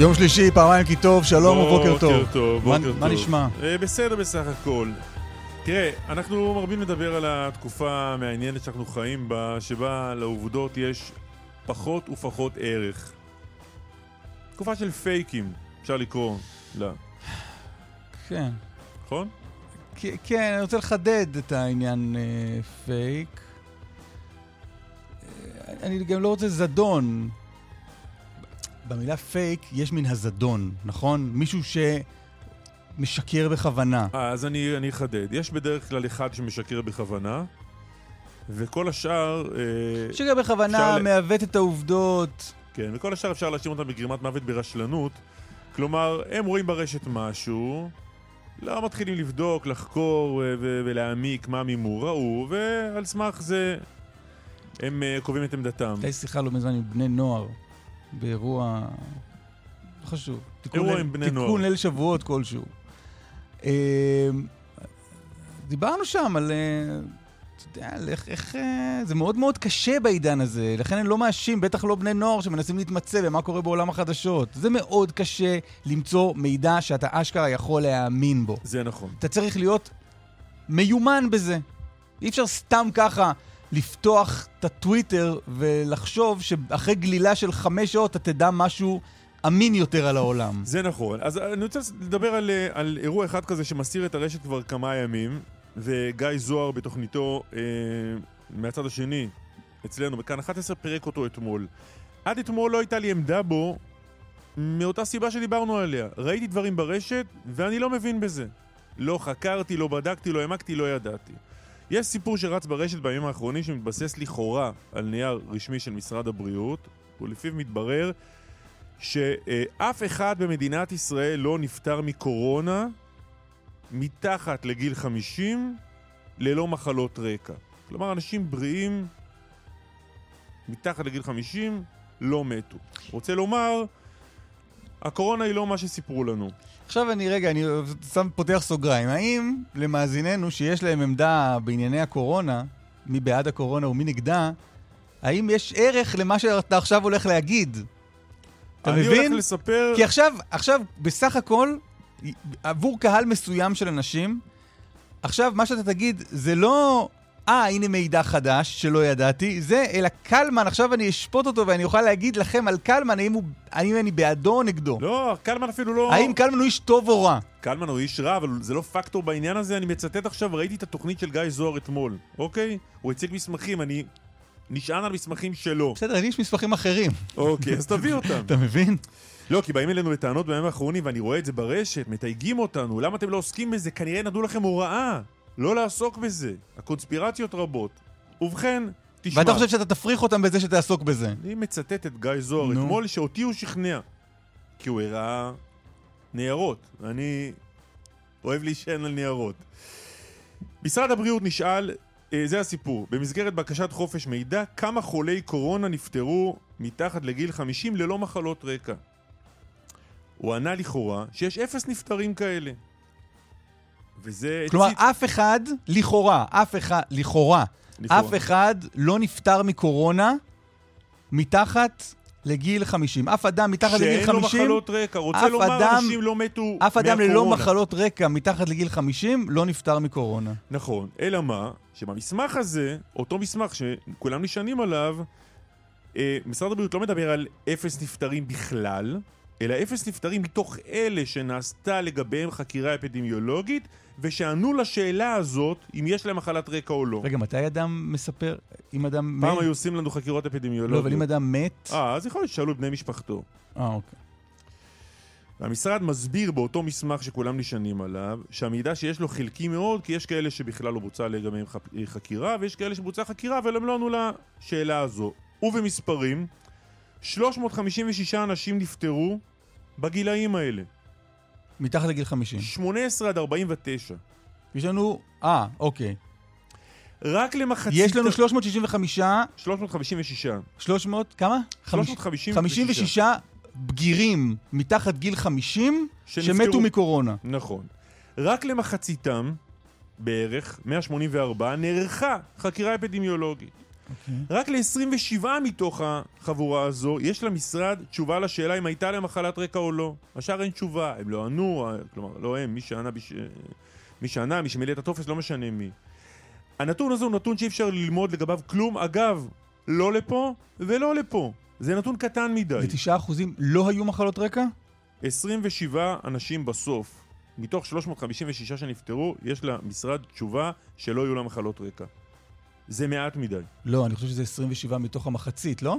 יום שלישי, פעמיים כי טוב, שלום ובוקר טוב. בוקר טוב, מה- בוקר טוב. מה נשמע? אה, בסדר בסך הכל. תראה, אנחנו מרבים לדבר על התקופה המעניינת שאנחנו חיים בה, שבה לעובדות יש פחות ופחות ערך. תקופה של פייקים, אפשר לקרוא לה, כן. נכון? כן, אני רוצה לחדד את העניין אה, פייק. אה, אני גם לא רוצה זדון. במילה פייק יש מן הזדון, נכון? מישהו שמשקר בכוונה. אה, אז אני אני אחדד. יש בדרך כלל אחד שמשקר בכוונה, וכל השאר... אה, משקר בכוונה, מעוות את העובדות. כן, וכל השאר אפשר להאשים אותם בגרימת מוות ברשלנות. כלומר, הם רואים ברשת משהו, לא מתחילים לבדוק, לחקור אה, ו- ולהעמיק מה מימו ראו, ועל סמך זה הם קובעים את עמדתם. הייתה שיחה לא מזמן עם בני נוער, באירוע... לא חשוב. תיקון אירוע עם בני תיקון נוער. ליל שבועות כלשהו. אה, דיברנו שם על... אה, אתה יודע, על איך... איך אה, זה מאוד מאוד קשה בעידן הזה, לכן אני לא מאשים, בטח לא בני נוער שמנסים להתמצא במה קורה בעולם החדשות. זה מאוד קשה למצוא מידע שאתה אשכרה יכול להאמין בו. זה נכון. אתה צריך להיות מיומן בזה. אי אפשר סתם ככה לפתוח את הטוויטר ולחשוב שאחרי גלילה של חמש שעות אתה תדע משהו אמין יותר על העולם. זה נכון. אז אני רוצה לדבר על, על אירוע אחד כזה שמסתיר את הרשת כבר כמה ימים, וגיא זוהר בתוכניתו אה, מהצד השני, אצלנו, בכאן 11 פירק אותו אתמול. עד אתמול לא הייתה לי עמדה בו, מאותה סיבה שדיברנו עליה. ראיתי דברים ברשת, ואני לא מבין בזה. לא חקרתי, לא בדקתי, לא העמקתי, לא ידעתי. יש סיפור שרץ ברשת בימים האחרונים שמתבסס לכאורה על נייר רשמי של משרד הבריאות, ולפיו מתברר שאף אחד במדינת ישראל לא נפטר מקורונה מתחת לגיל 50 ללא מחלות רקע. כלומר, אנשים בריאים מתחת לגיל 50 לא מתו. רוצה לומר, הקורונה היא לא מה שסיפרו לנו. עכשיו אני רגע, אני שם פותח סוגריים. האם למאזיננו שיש להם עמדה בענייני הקורונה, מי בעד הקורונה ומי נגדה, האם יש ערך למה שאתה עכשיו הולך להגיד? אתה אני מבין? הולך לספר... כי עכשיו, עכשיו, בסך הכל, עבור קהל מסוים של אנשים, עכשיו, מה שאתה תגיד זה לא, אה, הנה מידע חדש שלא ידעתי, זה, אלא קלמן, עכשיו אני אשפוט אותו ואני אוכל להגיד לכם על קלמן, האם, הוא, האם אני בעדו או נגדו. לא, קלמן אפילו לא... האם קלמן הוא איש טוב או רע? קלמן הוא איש רע, אבל זה לא פקטור בעניין הזה. אני מצטט עכשיו, ראיתי את התוכנית של גיא זוהר אתמול, אוקיי? הוא הציג מסמכים, אני נשען על מסמכים שלו. בסדר, לי יש מסמכים אחרים. אוקיי, אז תביא אותם. אתה מבין? לא, כי באים אלינו בטענות בימים האחרונים, ואני רואה את זה ברשת, מתייגים אותנו, למה אתם לא עוסקים בזה? כנראה נתנו לכם הוראה לא לעסוק בזה. הקונספירציות רבות. ובכן, תשמע, ואתה חושב שאתה תפריך אותם בזה שתעסוק בזה. אני מצטט את גיא זוהר נו. אתמול, שאותי הוא שכנע. כי הוא הראה ניירות, ואני אוהב להישען על ניירות. משרד הבריאות נשאל, אה, זה הסיפור, במסגרת בקשת חופש מידע, כמה חולי קורונה נפטרו מתחת לגיל 50 ללא מחלות רקע. הוא ענה לכאורה שיש אפס נפטרים כאלה. וזה כלומר, הצית- אף אחד, לכאורה, אף אחד, לכאורה, לכאורה. אף אחד לא נפטר מקורונה מתחת לגיל 50. אף אדם מתחת לגיל שאין לו 50, מחלות רקע. רוצה לומר, אדם- אנשים לא מתו אף אדם ללא מהקורונה. מחלות רקע מתחת לגיל 50 לא נפטר מקורונה. נכון, אלא מה? שבמסמך הזה, אותו מסמך שכולם נשענים עליו, אה, משרד הבריאות לא מדבר על אפס נפטרים בכלל, אלא אפס נפטרים מתוך אלה שנעשתה לגביהם חקירה אפידמיולוגית, ושענו לשאלה הזאת אם יש להם מחלת רקע או לא. רגע, מתי אדם מספר, אם אדם פעם מת? היו עושים לנו חקירות לא, אפידמיולוגיות. אבל אם אדם מת... אה, אז יכול להיות ששאלו בני משפחתו. אה, אוקיי. המשרד מסביר באותו מסמך שכולם נשענים עליו, שהמידע שיש לו חלקי מאוד, כי יש כאלה שבכלל לא בוצעה לגביהם ח- חקירה, ויש כאלה שבוצעה חקירה, אבל הם לא ענו לשאלה הזו. ובמספרים, 356 אנשים נפטרו בגילאים האלה. מתחת לגיל 50. 18 עד 49. יש לנו... אה, אוקיי. רק למחצית... יש לנו 365, 356. 300, כמה? 356. 56 בגירים מתחת גיל 50 שנפטרו. שמתו מקורונה. נכון. רק למחציתם, בערך, 184, נערכה חקירה אפידמיולוגית. רק ל-27 מתוך החבורה הזו יש למשרד תשובה לשאלה אם הייתה להם מחלת רקע או לא. השאר אין תשובה, הם לא ענו, כלומר, לא הם, מי שענה, בש... מי שענה, מי שמילא את הטופס, לא משנה מי. הנתון הזה הוא נתון שאי אפשר ללמוד לגביו כלום. אגב, לא לפה ולא לפה. זה נתון קטן מדי. ו-9 אחוזים לא היו מחלות רקע? 27 אנשים בסוף, מתוך 356 שנפטרו, יש למשרד תשובה שלא יהיו לה מחלות רקע. זה מעט מדי. לא, אני חושב שזה 27 מתוך המחצית, לא?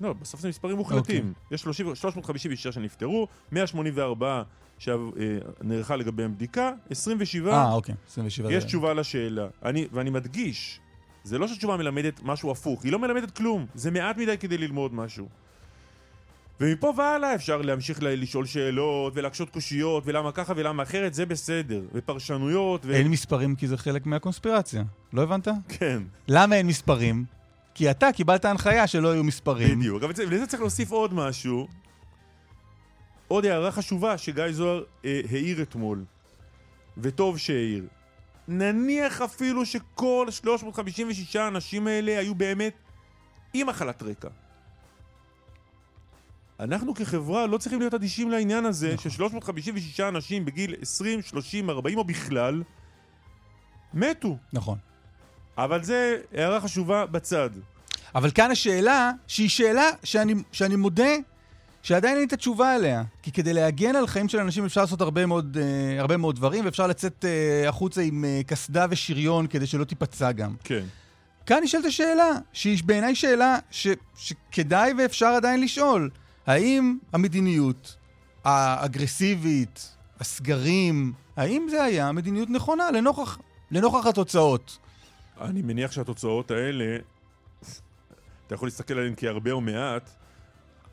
לא, בסוף זה מספרים מוחלטים. אוקיי. יש 30, 356 שנפטרו, 184 שנערכה לגביהם בדיקה, 27 אה, אוקיי, 27. יש זה- תשובה לשאלה. אני, ואני מדגיש, זה לא שהתשובה מלמדת משהו הפוך, היא לא מלמדת כלום. זה מעט מדי כדי ללמוד משהו. ומפה והלאה אפשר להמשיך ל- לשאול שאלות ולהקשות קושיות ולמה ככה ולמה אחרת, זה בסדר. ופרשנויות ו... אין מספרים כי זה חלק מהקונספירציה. לא הבנת? כן, למה אין מספרים? כי אתה קיבלת הנחיה שלא יהיו מספרים. בדיוק. אבל לזה צריך להוסיף עוד משהו. עוד הערה חשובה שגיא זוהר אה, העיר אתמול, וטוב שהעיר. נניח אפילו שכל 356 האנשים האלה היו באמת עם מחלת רקע. אנחנו כחברה לא צריכים להיות אדישים לעניין הזה ש-356 אנשים בגיל 20, 30, 40 או בכלל מתו. נכון. אבל זה הערה חשובה בצד. אבל כאן השאלה, שהיא שאלה שאני, שאני מודה שעדיין אין לי את התשובה עליה. כי כדי להגן על חיים של אנשים אפשר לעשות הרבה מאוד, אה, הרבה מאוד דברים, ואפשר לצאת אה, החוצה עם אה, קסדה ושריון כדי שלא תיפצע גם. כן. כאן נשאלת השאלה, שהיא בעיניי שאלה ש, שכדאי ואפשר עדיין לשאול. האם המדיניות האגרסיבית, הסגרים, האם זה היה מדיניות נכונה לנוכח, לנוכח התוצאות? אני מניח שהתוצאות האלה, אתה יכול להסתכל עליהן כהרבה או מעט,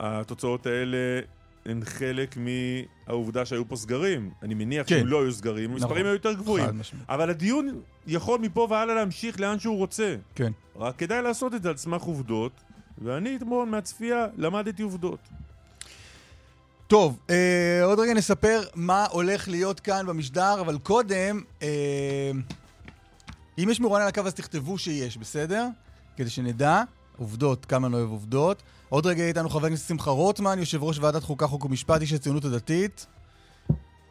התוצאות האלה הן חלק מהעובדה שהיו פה סגרים. אני מניח כן. שאם לא היו סגרים, המספרים נכון. היו יותר גבוהים. אבל הדיון יכול מפה והלאה להמשיך לאן שהוא רוצה. כן. רק כדאי לעשות את זה על סמך עובדות, ואני אתמול מהצפייה למדתי עובדות. טוב, אה, עוד רגע נספר מה הולך להיות כאן במשדר, אבל קודם, אה, אם יש מרואיין על הקו אז תכתבו שיש, בסדר? כדי שנדע עובדות, כמה אני אוהב עובדות. עוד רגע יהיה איתנו חבר הכנסת שמחה רוטמן, יושב ראש ועדת חוקה, חוק ומשפט, איש הציונות הדתית.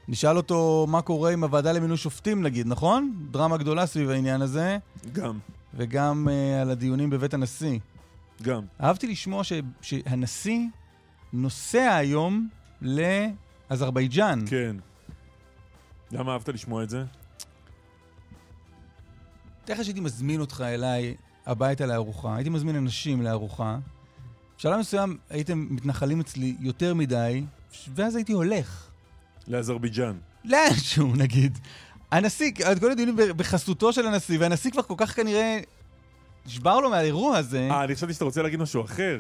נשאל אותו מה קורה עם הוועדה למינוי שופטים נגיד, נכון? דרמה גדולה סביב העניין הזה, גם, וגם אה, על הדיונים בבית הנשיא. גם. אהבתי לשמוע ש, שהנשיא נוסע היום לאזרבייג'אן. כן. למה אהבת לשמוע את זה? תאר לך שהייתי מזמין אותך אליי הביתה לארוחה, הייתי מזמין אנשים לארוחה, בשלב מסוים הייתם מתנחלים אצלי יותר מדי, ואז הייתי הולך. לאזרבייג'אן. לאנשהו, נגיד. הנשיא, כל הדיונים בחסותו של הנשיא, והנשיא כבר כל כך כנראה נשבר לו מהאירוע הזה. אה, אני חשבתי שאתה רוצה להגיד משהו אחר.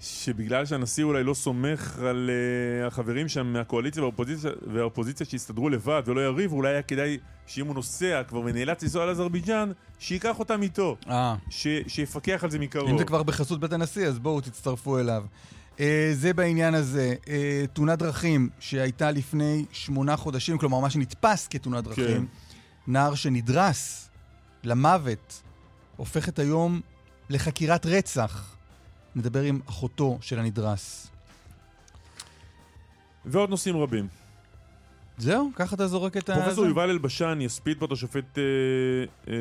שבגלל שהנשיא אולי לא סומך על uh, החברים שם מהקואליציה והאופוזיציה, והאופוזיציה שיסתדרו לבד ולא יריבו, אולי היה כדאי שאם הוא נוסע כבר ונאלץ לנסוע לאזרבייג'אן, שייקח אותם איתו, אה. ש, שיפקח על זה מקרוב. אם זה כבר בחסות בית הנשיא, אז בואו תצטרפו אליו. Uh, זה בעניין הזה. Uh, תאונת דרכים שהייתה לפני שמונה חודשים, כלומר, מה שנתפס כתאונת דרכים, כן. נער שנדרס למוות, הופכת היום לחקירת רצח. נדבר עם אחותו של הנדרס. ועוד נושאים רבים. זהו? ככה אתה זורק את ה... פרופסור? יובל אלבשן יספיד פה את השופט אה, אה,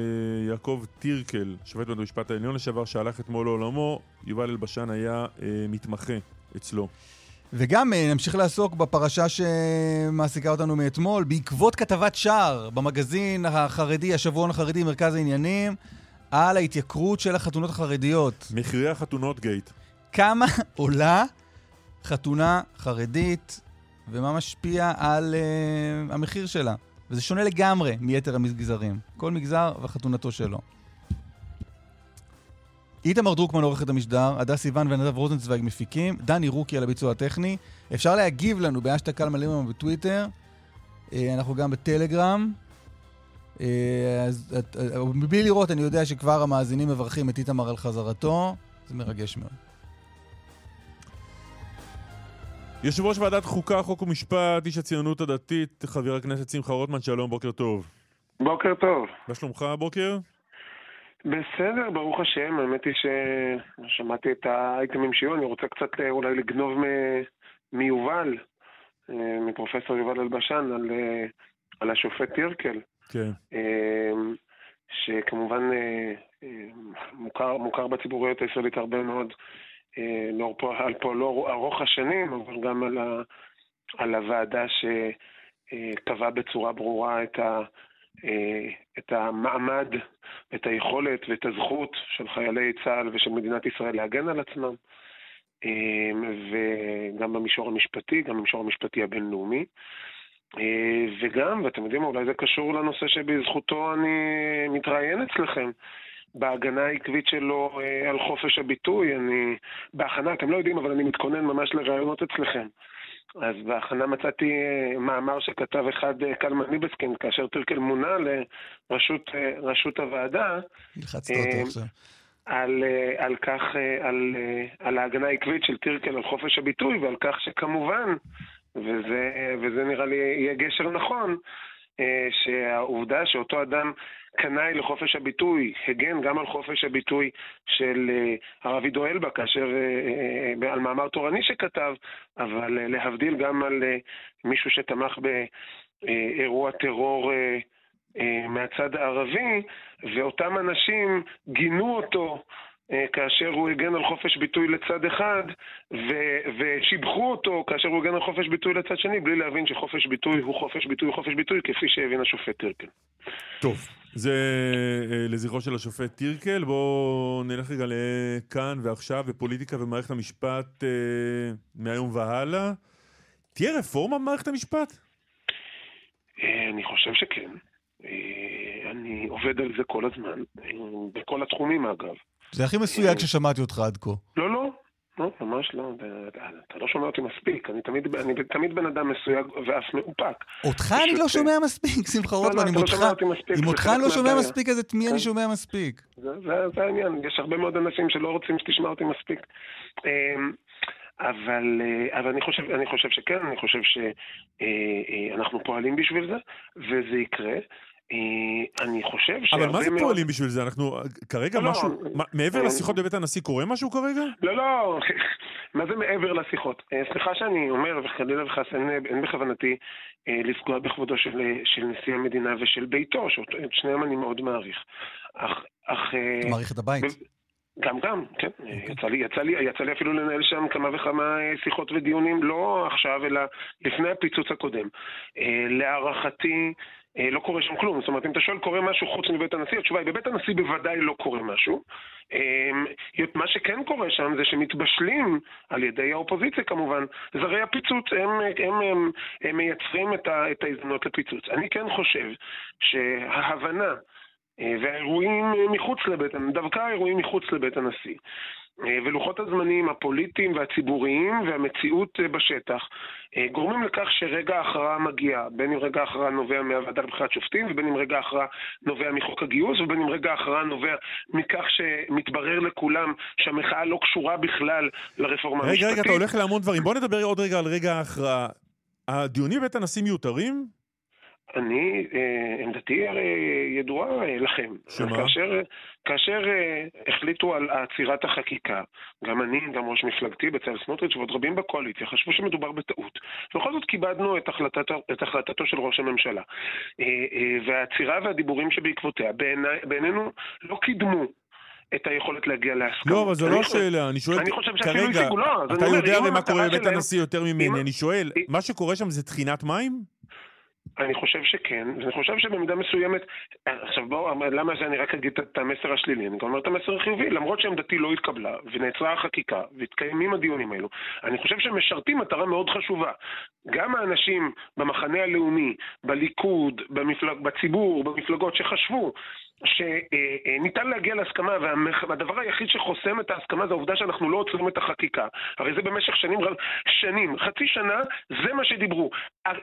יעקב טירקל, שופט בית המשפט העליון לשעבר, שהלך אתמול לעולמו. יובל אלבשן היה אה, מתמחה אצלו. וגם אה, נמשיך לעסוק בפרשה שמעסיקה אותנו מאתמול, בעקבות כתבת שער במגזין החרדי, השבועון החרדי, מרכז העניינים, על ההתייקרות של החתונות החרדיות. מחירי החתונות גייט. כמה עולה חתונה חרדית ומה משפיע על uh, המחיר שלה. וזה שונה לגמרי מיתר המגזרים. כל מגזר וחתונתו שלו. איתמר דרוקמן עורך את המשדר, הדס סיוון ונדב רוזנצוויג מפיקים, דני רוקי על הביצוע הטכני. אפשר להגיב לנו באשטג קלמן ליברמן בטוויטר, אה, אנחנו גם בטלגרם. אה, אז אה, מבלי לראות, אני יודע שכבר המאזינים מברכים את איתמר על חזרתו, זה מרגש מאוד. יושב ראש ועדת חוקה, חוק ומשפט, איש הציונות הדתית, חבר הכנסת שמחה רוטמן, שלום, בוקר טוב. בוקר טוב. מה שלומך הבוקר? בסדר, ברוך השם, האמת היא ששמעתי את האייטמים שיהיו, אני רוצה קצת אה, אולי לגנוב מ- מיובל, אה, מפרופסור יובל אלבשן, על, אה, על השופט טירקל, כן. אה, שכמובן אה, אה, מוכר, מוכר בציבוריות הישראלית הרבה מאוד, לא, על פועלו ארוך השנים, אבל גם על, ה, על הוועדה שקבעה בצורה ברורה את ה... את המעמד, את היכולת ואת הזכות של חיילי צה"ל ושל מדינת ישראל להגן על עצמם, וגם במישור המשפטי, גם במישור המשפטי הבינלאומי. אה, וגם, ואתם יודעים, אולי זה קשור לנושא שבזכותו אני מתראיין אצלכם. בהגנה העקבית שלו אה, על חופש הביטוי, אני בהכנה, אתם לא יודעים, אבל אני מתכונן ממש לראיונות אצלכם. אז בהכנה מצאתי אה, מאמר שכתב אחד אה, קלמן ליבסקין, כאשר טירקל מונה לראשות אה, הוועדה, נלחצת אותו אה, עכשיו. על, על כך, אה, על, אה, על ההגנה העקבית של טירקל על חופש הביטוי, ועל כך שכמובן, וזה, וזה נראה לי יהיה גשר נכון, אה, שהעובדה שאותו אדם קנאי לחופש הביטוי, הגן גם על חופש הביטוי של אה, הרב עידו אלבה, כאשר, אה, על מאמר תורני שכתב, אבל להבדיל גם על מישהו שתמך באירוע טרור מהצד הערבי, ואותם אנשים גינו אותו כאשר הוא הגן על חופש ביטוי לצד אחד, ו- ושיבחו אותו כאשר הוא הגן על חופש ביטוי לצד שני, בלי להבין שחופש ביטוי הוא חופש ביטוי הוא חופש ביטוי, כפי שהבין השופט טירקל. טוב, זה אה, לזכרו של השופט טירקל. בואו נלך רגע לכאן ועכשיו, ופוליטיקה ומערכת המשפט אה, מהיום והלאה. תהיה רפורמה במערכת המשפט? אה, אני חושב שכן. אה, אני עובד על זה כל הזמן, אה, בכל התחומים אגב. זה הכי מסויג ששמעתי אותך עד כה. לא, לא, לא, ממש לא. אתה, לא שומע אותי מספיק. אני תמיד, אני תמיד בן אדם מסויג ואף מאופק. אותך אני לא אה, שומע מספיק, שמחה רוטמן. אם אותך- אני לא שומע. מספיק, אז את מי אני כן. שומע מספיק? זה, העניין, יש הרבה מאוד אנשים שלא רוצים שתשמע אותי מספיק. אמ, אבל, אה, אבל אני, חושב, אני חושב שכן, אני חושב שאנחנו פועלים בשביל זה, וזה יקרה. אה, אני חושב אבל מה שהרבה זה מאוד... פועלים בשביל זה? אנחנו כרגע לא, לא, משהו... מה, מעבר אה, לשיחות בבית הנשיא קורה משהו כרגע? לא, לא, מה זה מעבר לשיחות? אה, סליחה שאני אומר, וחלילה וחס, אין, אין בכוונתי אה, לפגוע בכבודו של, אה, של נשיא המדינה ושל ביתו, שאת שניהם אני מאוד מעריך. אך... אך אה, אתה מעריך את הבית. גם גם, כן. יצא לי, יצא, לי, יצא לי אפילו לנהל שם כמה וכמה אה, שיחות ודיונים, לא עכשיו, אלא לפני הפיצוץ הקודם. אה, להערכתי, אה, לא קורה שם כלום. זאת אומרת, אם אתה שואל, קורה משהו חוץ מבית הנשיא? התשובה היא, בבית הנשיא בוודאי לא קורה משהו. אה, מה שכן קורה שם זה שמתבשלים, על ידי האופוזיציה כמובן, זרי הפיצוץ, הם, הם, הם, הם מייצרים את, ההזדמנות לפיצוץ. אני כן חושב שההבנה אה, והאירועים אה, מחוץ לבית, דווקא האירועים מחוץ לבית הנשיא. אה, ולוחות הזמנים הפוליטיים והציבוריים והמציאות אה, בשטח אה, גורמים לכך שרגע ההכרעה מגיע, בין אם רגע ההכרעה נובע מהוועדה לבחירת שופטים ובין אם רגע ההכרעה נובע מחוק הגיוס ובין אם רגע ההכרעה נובע מכך שמתברר לכולם שהמחאה לא קשורה בכלל לרפורמה המשפטית. רגע, רגע, אתה הולך להמון דברים. בוא נדבר עוד רגע על רגע ההכרעה. הדיונים בבית הנשיא מיותרים? אני, אה, עמדתי הרי ידועה אה, לכם. שמה? כאשר, כאשר אה, החליטו על עצירת החקיקה, גם אני, גם ראש מפלגתי, בצלאל סמוטריץ' ועוד רבים בקואליציה, חשבו שמדובר בטעות. בכל זאת כיבדנו את, החלטת, את החלטתו של ראש הממשלה. והעצירה והדיבורים שבעקבותיה, בעיני- בעינינו, לא קידמו. את היכולת להגיע להסכמות. לא, אבל זו לא השאלה, אני שואל, אני חושב כרגע, השיגו, לא, אתה יודע הרי מה קורה בבית הנשיא יותר ממני, אני שואל, מה שקורה שם זה טחינת מים? אני חושב שכן, ואני חושב שבמידה מסוימת, עכשיו בואו, למה זה אני רק אגיד את המסר השלילי, אני גם אומר את המסר החיובי, למרות שעמדתי לא התקבלה, ונעצרה החקיקה, והתקיימים הדיונים האלו, אני חושב שהם משרתים מטרה מאוד חשובה. גם האנשים במחנה הלאומי, בליכוד, במפלג, בציבור, במפלגות שחשבו שניתן להגיע להסכמה, והדבר היחיד שחוסם את ההסכמה זה העובדה שאנחנו לא עוצרים את החקיקה. הרי זה במשך שנים, שנים, חצי שנה, זה מה שדיברו.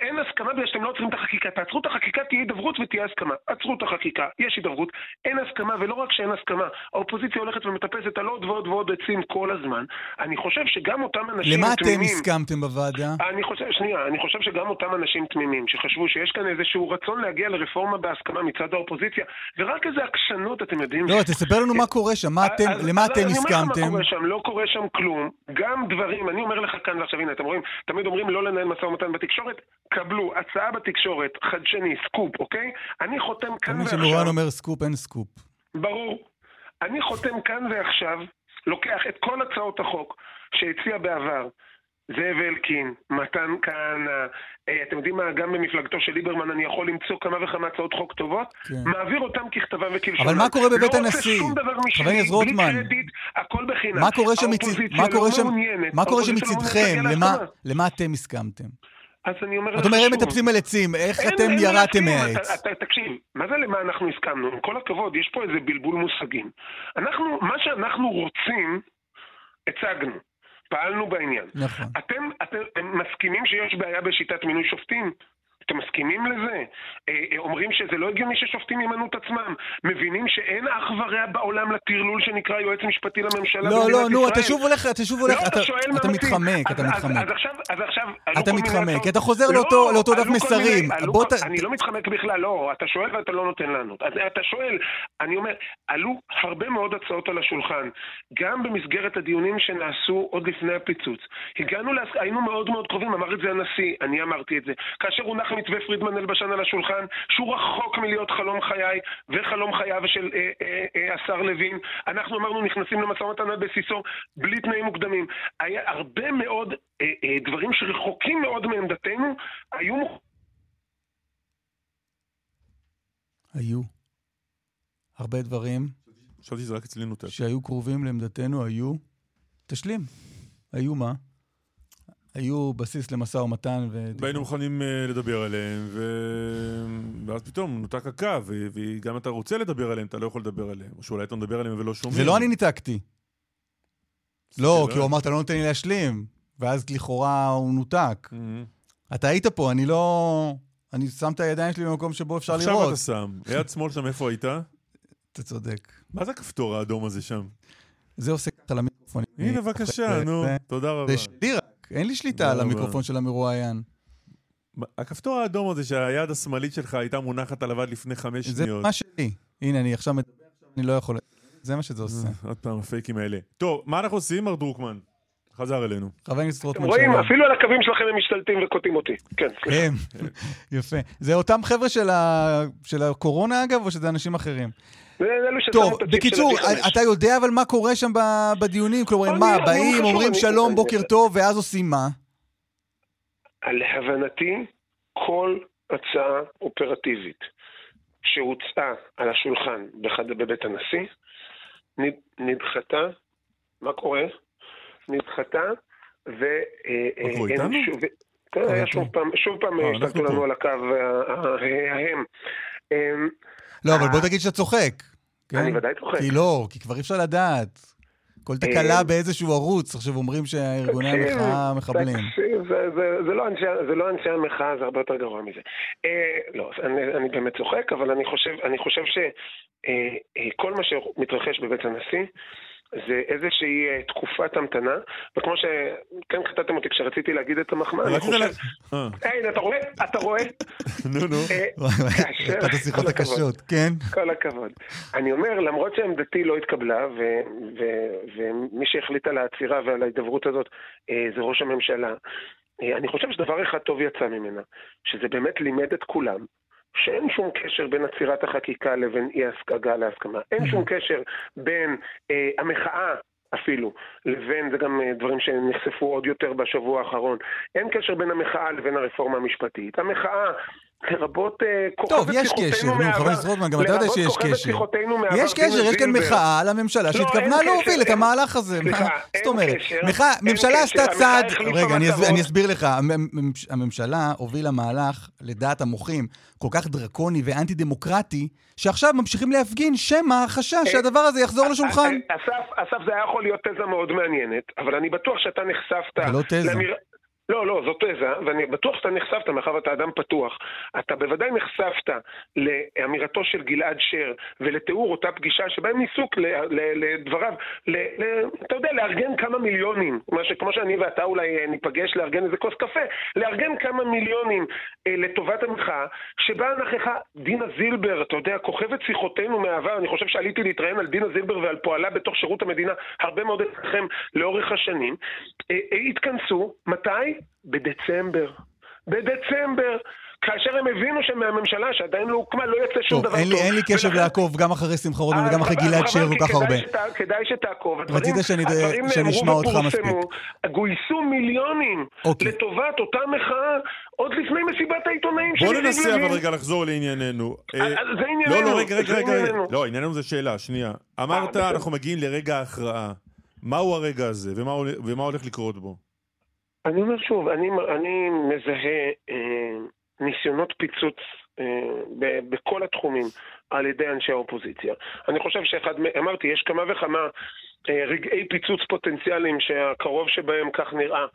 אין הסכמה בגלל שאתם לא עוצרים את החקיקה. תעצרו את החקיקה, תהיה הידברות ותהיה הסכמה. עצרו את החקיקה, יש הידברות, אין הסכמה, ולא רק שאין הסכמה, האופוזיציה הולכת ומטפסת על עוד ועוד ועוד עצים כל הזמן. אני חושב שגם אותם אנשים למה אתם הסכמתם בוועדה? אני חושב, שנייה, אני חושב שגם אותם אנשים תמימים, שחשבו שיש כאן איזשהו רצון להגיע לרפורמה בהסכמה מצד האופוזיציה, ורק איזה עקשנות, אתם יודעים. לא, תספר לנו מה קורה שם, מה אתם, אז- למה אז אתם אני אומר לך מה הסכמתם? קורה שם, לא קורה שם כלום. גם דברים, אני אומר לך כאן ועכשיו, הנה, אתם רואים, תמיד אומרים לא לנהל משא ומתן בתקשורת, קבלו, הצעה בתקשורת, חדשני, סקופ, אוקיי? אני חותם כאן תמיד ועכשיו. שמורן אומר סקופ, אין סקופ. ברור. אני חותם כאן ועכשיו, לוקח את כל הצעות החוק שהציע בעבר זאב אלקין, מתן כהנא, אה, אתם יודעים מה, גם במפלגתו של ליברמן אני יכול למצוא כמה וכמה הצעות חוק טובות, כן. מעביר אותם ככתבם וכלשונם. אבל מה קורה בבית לא הנשיא? רוצה שום דבר הכנסת בלי רוטמן. קרדיט, הכל בחינם. מה קורה שם מצד- האופוזיציה מה קורה לא שם- מעוניינת, מה קורה לא מעוניינת מצדכם? להגיע למה-. למה אתם הסכמתם? אז אני אומר לך אתה אומר, הם שוב, מטפסים על עצים, איך אין- אתם אין ירדתם. מהעץ? תקשיב, מה זה למה אנחנו הסכמנו? עם כל הכבוד, יש פה איזה בלבול מושגים. אנחנו, מה שאנחנו רוצים, הצגנו. פעלנו בעניין. נכון. אתם, אתם מסכימים שיש בעיה בשיטת מינוי שופטים? אתם מסכימים לזה? אה, אה, אומרים שזה לא הגיוני ששופטים ימנו את עצמם? מבינים שאין אח ורע בעולם לטרלול שנקרא יועץ משפטי לממשלה לא, לא, נו? אתה שוב הולך, אתה שוב הולך, לא, אתה- אתה. מתחמק, אתה מתחמק. אז עכשיו, אתה מתחמק, אתה חוזר לא, לאותו- דף מסרים. אני לא מתחמק בכלל, לא. אתה שואל ואתה לא נותן לענות. אתה שואל, אני אומר, עלו הרבה מאוד הצעות על השולחן, גם במסגרת הדיונים שנעשו עוד לפני הפיצוץ. הגענו. היינו מאוד מאוד קרובים, אמר את זה הנשיא, אני אמרתי את זה. כאשר הונח מתווה פרידמן אלבשן על השולחן, שהוא רחוק מלהיות חלום חיי וחלום חייו של אה, אה, אה, השר לוין, אנחנו אמרנו נכנסים למשא ומתן על בסיסו בלי תנאים מוקדמים. היה הרבה מאוד אה, אה, דברים שרחוקים מאוד מעמדתנו, היו. היו. הרבה דברים חשבתי שזה רק אצלנו. שהיו קרובים לעמדתנו, היו. תשלים. היו מה? היו בסיס למשא ומתן. והיינו מוכנים אה, לדבר עליהם, ו... ואז פתאום נותק הקו, וגם אתה רוצה לדבר עליהם, אתה לא יכול לדבר עליהם. או שאולי אתה מדבר עליהם ולא שומעים. זה לא אני ניתקתי. לא, זה כי הוא אמר, אתה לא נותן לי להשלים. ואז לכאורה הוא נותק. Mhm. אתה היית פה, אני לא... אני שם את הידיים שלי במקום שבו אפשר עכשיו לראות. אתה שם. יד שמאל שם, איפה היית? אתה צודק. מה זה הכפתור האדום הזה שם? זה עושה ככה למיקרופון. הנה, בבקשה, נו, תודה רבה. זה שלי אין לי שליטה על תודה רבה. המיקרופון של המרואיין. הכפתור האדום הזה שהיד השמאלית שלך הייתה מונחת עליו עד לפני חמש זה שניות. מה שלי. הנה, אני עכשיו מדבר, אני לא יכול... זה מה שזה עושה. עוד פעם, הפייקים האלה. טוב, מה אנחנו עושים, מר דרוקמן? חזר אלינו. חבר הכנסת אתם רוטמן, רואים. אפילו על הקווים שלכם הם משתלטים וקוטעים אותי. כן, סליחה. הם, יפה. זה אותם חבר'ה של הקורונה, אגב, או שזה אנשים אחרים? טוב, בקיצור, ה-G5. אתה יודע אבל מה קורה שם בדיונים? כלומר, מה, באים, אומרים שלום, בוקר טוב, ואז עושים מה? להבנתי, כל הצעה אופרטיבית שהוצעה על השולחן. בבית הנשיא, נד- נדחתה, מה קורה? נדחתה, ו... אה, אה? שוב- כן. שוב פעם, שוב פעם אה, השתלטו. לנו על הקו ההם. אמ, לא, אבל. בוא תגיד שאתה צוחק. כן? אני ודאי צוחק. כי לא, כי כבר אי אפשר לדעת. כל תקלה באיזשהו ערוץ, עכשיו אומרים שארגוני המחאה מחבלים. זה, לא אנשי, זה לא אנשי המחאה, זה הרבה יותר גרוע מזה. לא, אני, באמת צוחק, אבל אני חושב שכל מה שמתרחש בבית הנשיא, זה איזושהי אה, תקופת המתנה, וכמו שכן קטעתם אותי כשרציתי להגיד את המחמאה, אני חושב... לה- אה, היי, אתה רואה? אתה רואה? נו, נו. אה, אחת השיחות. הקשות, כן? כל הכבוד. אני אומר, למרות שעמדתי לא התקבלה, ומי שהחליט על העצירה ועל ההידברות הזאת אה, זה ראש הממשלה, אה, אני חושב שדבר אחד טוב יצא ממנה, שזה באמת לימד את כולם. שאין שום קשר בין עצירת החקיקה לבין אי ההגעה להסכמה. אין שום קשר בין אה, המחאה אפילו, לבין, זה גם אה, דברים שנחשפו עוד יותר בשבוע האחרון, אין קשר בין המחאה לבין הרפורמה המשפטית. המחאה לרבות אה, טוב, כוכבת יש שיחותינו קשר, נו, מהעבר. חבר הכנסת רוטמן, גם אתה יודע שיש קשר. מהעבר, יש קשר, יש כאן. מחאה על הממשלה שהתכוונה אין להוביל את המהלך הזה. סליחה, מה אין זאת אומרת? קשר, ממשלה עשתה צעד, רגע, אני אסביר לך. המ- המ- הממשלה הובילה מהלך, לדעת המוחים, כל כך דרקוני ואנטי-דמוקרטי, שעכשיו ממשיכים להפגין שמא החשש שהדבר הזה יחזור לשולחן. אה, אסף, אסף, זה היה יכול להיות תזה מאוד מעניינת, אבל אני בטוח שאתה נחשפת... זה לא תזה. לא, לא, זאת תזה, ואני בטוח שאתה נחשפת, מאחר ואתה אדם פתוח. אתה בוודאי נחשפת לאמירתו של גלעד שר ולתיאור אותה פגישה שבה הם ניסו לדבריו, ל- ל- אתה יודע, לארגן כמה מיליונים, מה שכמו שאני ואתה אולי אה, ניפגש לארגן איזה כוס קפה, לארגן כמה מיליונים אה, לטובת המחאה, שבה נכחה דינה זילבר, אתה יודע, כוכבת שיחותינו מהעבר, אני חושב שעליתי להתראיין על דינה זילבר ועל פועלה בתוך שירות המדינה הרבה מאוד אצלכם לאורך השנים, אה, אה, התכנסו, מתי? בדצמבר. בדצמבר. כאשר הם הבינו שמהממשלה שעדיין לא הוקמה לא יוצא שום טוב, דבר אין לי- טוב. אין לי קשב ולכן- לעקוב גם אחרי שמחה רוטמן וגם אחרי גלעד כי כל כך הרבה. שת- כדאי שתעקוב. רצית שאני- שאני אשמע אותך. מספיק. גויסו מיליונים אוקיי. לטובת אותה מחאה עוד לפני מסיבת העיתונאים של בוא יריב ננסה לוין. אבל רגע לחזור לענייננו. אה, אה, אה, זה ענייננו, לא, לא, רגע, רגע, זה רגע. לא, ענייננו זה שאלה, שנייה. אמרת. אנחנו מגיעים לרגע ההכרעה. מהו הרגע הזה, ומה הולך לקרות בו? אני אומר שוב, אני, אני מזהה אה, ניסיונות פיצוץ אה, ב, בכל התחומים על ידי אנשי האופוזיציה. אני חושב שאחד, אמרתי, יש כמה וכמה אה, רגעי פיצוץ פוטנציאליים שהקרוב שבהם כך נראה.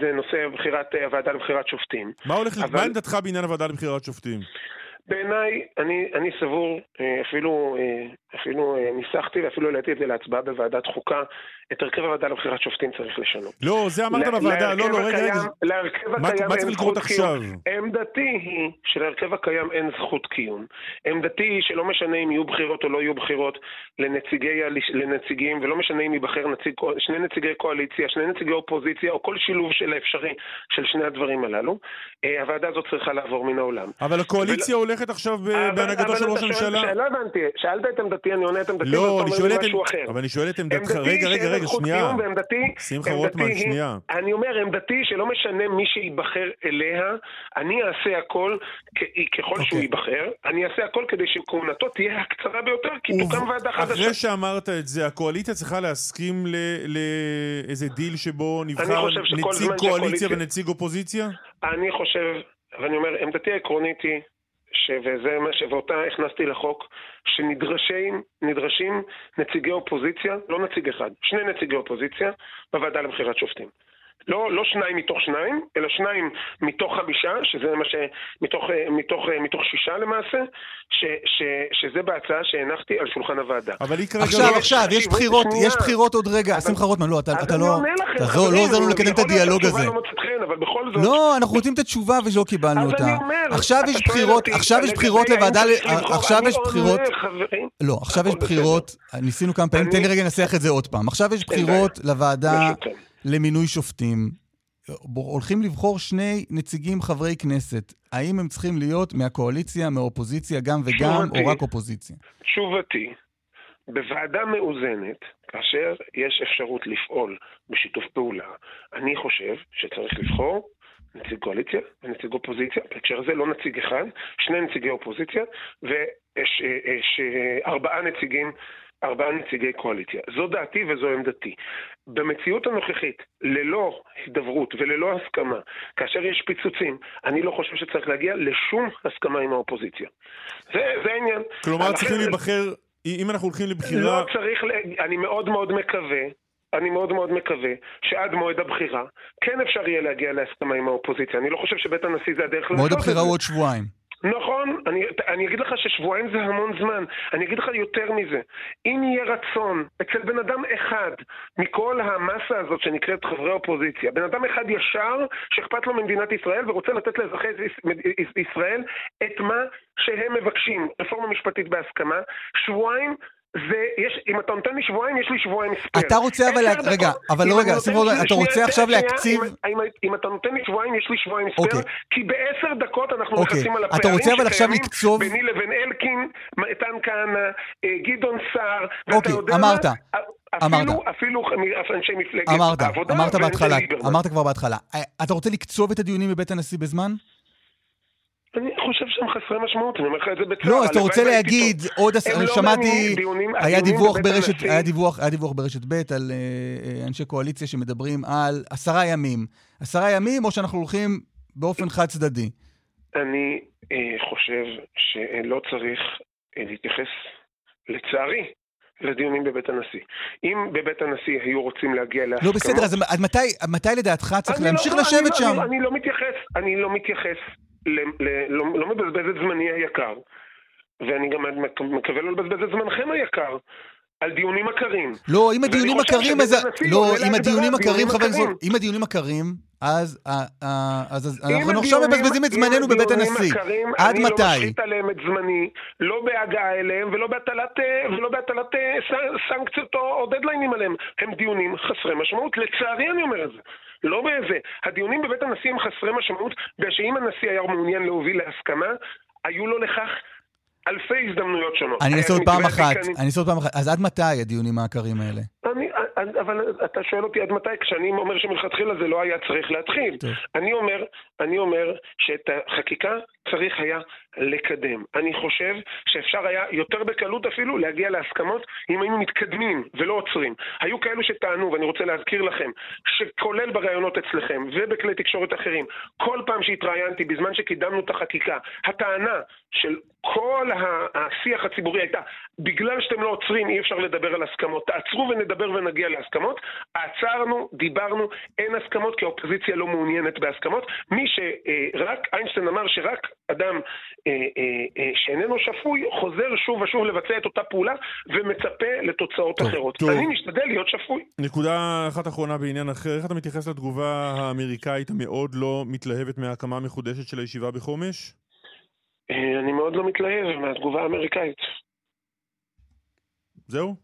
זה נושא בחירת אה, הוועדה לבחירת שופטים. מה הולך, אבל- מה עמדתך בעניין הוועדה לבחירת שופטים? בעיניי, אני, אני סבור, אה, אפילו, אה, אפילו אה, ניסחתי ואפילו העליתי את זה להצבעה בוועדת חוקה, את הרכב הוועדה לבחירת שופטים צריך לשנות. לא, זה אמרת בוועדה, לא, לא, רגע, רגע. להרכב מה- הקיים מה אין זכות קיום. עכשיו? עמדתי היא שלהרכב הקיים אין זכות קיום. עמדתי היא שלא משנה אם יהיו בחירות או לא יהיו בחירות לנציגי, לנציגים, ולא משנה אם ייבחר נציג, שני נציגי קואליציה, שני נציגי אופוזיציה, או כל שילוב של האפשרי של שני הדברים הללו. הוועדה הזאת צריכה לעבור מן העולם. אבל הקואליציה הולכת עכשיו בהנהגתו של ראש הממשלה? שאלה הבנתי, שאלת את עמדתי, אני עונה את עמדתי, לא, אני שואל את משהו עמד- אחר. אבל אני שואל את עמדתך, עמדתי רגע, רגע, רגע, שנייה. שמחה עמדתי רוטמן, שנייה. אני אומר, עמדתי שלא משנה מי שייבחר אליה, אני אעשה הכל, ככל שהוא אוקיי. ייבחר, אני אעשה הכל כדי שכהונתו תהיה הקצרה ביותר, כי תוקם ועדה חדשה. אחרי שאמרת את זה, הקואליציה צריכה להסכים לאיזה דיל שבו נבחר נציג קואליציה ונציג אופוזיציה? אני חושב, ואני אומר, עמדתי העקרונית היא, ש... וזה מה ש... ואותה הכנסתי לחוק, שנדרשים נדרשים נציגי אופוזיציה, לא נציג אחד, שני נציגי אופוזיציה בוועדה לבחירת שופטים. לא, לא שניים מתוך שניים, אלא שניים מתוך חמישה, שזה מה ש... מתוך, אה, מתוך, אה, מתוך שישה למעשה, ש, ש, שזה בהצעה שהנחתי על שולחן הוועדה. אבל היא כרגע עכשיו, לא... עכשיו, יש בחירות, שנייה. יש בחירות עוד רגע. שמחה רוטמן, לא, אתה אז אתה אני לא... עונה לכם, תעזור, חברים, לא עוזר לנו לקדם את יכול להיות הדיאלוג הזה. לא מוצאת חן, אבל בכל זאת... לא, אנחנו רוצים את התשובה ושלא קיבלנו אז אותה. אני עכשיו יש בחירות, עכשיו יש בחירות לוועדה. עכשיו אני יש בחירות, עונה. לא, עכשיו יש. בחירות, ניסינו כמה פעמים, אני- תן לי רגע לנסח את זה עוד פעם. עכשיו יש בחירות לוועדה. למינוי שופטים. הולכים לבחור שני נציגים חברי כנסת. האם הם צריכים להיות מהקואליציה, מהאופוזיציה, גם וגם, תשובתי. או רק אופוזיציה? תשובתי, בוועדה מאוזנת, כאשר יש אפשרות לפעול בשיתוף פעולה, אני חושב שצריך לבחור נציג קואליציה ונציג אופוזיציה, בהקשר הזה לא נציג אחד, שני נציגי אופוזיציה וארבעה נציגים, ארבעה נציגי קואליציה. זו דעתי וזו עמדתי. במציאות הנוכחית, ללא הידברות וללא הסכמה, כאשר יש פיצוצים, אני לא חושב שצריך להגיע לשום הסכמה עם האופוזיציה. זה, זה העניין. כלומר, צריכים להיבחר, אם אנחנו הולכים לבחירה... לא צריך, אני מאוד מאוד מקווה, אני מאוד מאוד מקווה שעד מועד הבחירה כן אפשר יהיה להגיע להסכמה עם האופוזיציה. אני לא חושב שבית הנשיא זה הדרך לעשות את זה. מועד הבחירה הוא עוד שבועיים. נכון, אני, אני אגיד לך ששבועיים זה המון זמן. אני אגיד לך יותר מזה. אם יהיה רצון אצל בן אדם אחד מכל המסה הזאת שנקראת חברי אופוזיציה, בן אדם אחד ישר שאכפת לו ממדינת ישראל ורוצה לתת לאזרחי יש- ישראל את מה שהם מבקשים, רפורמה משפטית בהסכמה, שבועיים זה, יש, אם אתה נותן לי שבועיים, יש לי שבועיים ספייר. אתה רוצה אבל לה- רגע, אבל לא רגע, רוטמן, אתה רוצה עכשיו להקציב... אם, אם, אם אתה נותן לי שבועיים, יש לי שבועיים ספייר, אוקיי. כי בעשר דקות אנחנו אוקיי. נכנסים על אתה הפערים רוצה אבל עכשיו שקיימים לקצוב- ביני לבין אלקין, מתן כהנא, אה, גדעון סער, ואתה אוקיי, יודע אמרת. מה? אמרת. אפילו אנשי מפלגת אמרת, העבודה אמרת בהתחלה. אמרת כבר בהתחלה. אה, אתה רוצה לקצוב את הדיונים בבית הנשיא בזמן? אני חושב שהם חסרי משמעות, אני אומר לך את זה בצער. לא, אתה רוצה להגיד. עוד, הם לא שמעתי, היה דיווח ברשת, היה דיווח, היה דיווח ברשת ב' על אה, אה, אנשי קואליציה שמדברים על עשרה ימים. עשרה ימים, או שאנחנו הולכים באופן חד צדדי. אני אה, חושב שלא צריך אה, להתייחס, לצערי, לדיונים בבית הנשיא. אם בבית הנשיא היו רוצים להגיע להסכמות... לא, בסדר, אז עד מתי, מתי לדעתך צריך אני להמשיך לא, לשבת אני, שם? אני, אני לא מתייחס, אני לא מתייחס, ל, ל, לא, לא מבזבז את זמני היקר, ואני גם מק- מקווה לא לבזבז את זמנכם היקר. על דיונים עקרים. לא, אם הדיונים עקרים, אז... לא, אם הדיונים עקרים, חבר הכנסת. אם הדיונים עקרים, אז אנחנו עכשיו מבזבזים את זמננו בבית הנשיא. עד אני לא מתי? משחית עליהם את זמני, לא בהגעה אליהם ולא בהטלת, אה, אה, סנקציות או דדליינים עליהם. הם דיונים חסרי משמעות. לצערי אני אומר את זה. לא באיזה. הדיונים בבית הנשיא הם חסרי משמעות, בגלל שאם הנשיא היה מעוניין להוביל להסכמה, היו לו לכך אלפי הזדמנויות שונות. אני אנסה עוד פעם אחת, אני אנסה עוד פעם אחת. אז עד מתי הדיונים העקרים האלה? אני, אבל אתה שואל אותי עד מתי, כשאני אומר שמלכתחילה זה לא היה צריך להתחיל. טוב. אני אומר, אני אומר שאת החקיקה צריך היה לקדם. אני חושב שאפשר היה יותר בקלות אפילו להגיע להסכמות אם היינו מתקדמים ולא עוצרים. היו כאלו שטענו, ואני רוצה להזכיר לכם, שכולל בראיונות אצלכם ובכלי תקשורת אחרים, כל פעם שהתראיינתי בזמן שקידמנו את החקיקה, הטענה של כל השיח הציבורי הייתה, בגלל שאתם לא עוצרים אי אפשר לדבר על הסכמות, תעצרו ונדבר ונגיע להסכמות. עצרנו, דיברנו, אין הסכמות כי האופוזיציה לא מעוניינת בהסכמות. מי שרק, איינשטיין אמר שרק אדם אה, אה, אה, שאיננו שפוי חוזר שוב ושוב לבצע את אותה פעולה ומצפה לתוצאות טוב, אחרות. טוב. אני משתדל להיות שפוי. נקודה אחת אחרונה בעניין אחר, איך אתה מתייחס לתגובה האמריקאית המאוד לא מתלהבת מההקמה המחודשת של הישיבה בחומש? אה, אני מאוד לא מתלהב מהתגובה האמריקאית. זהו?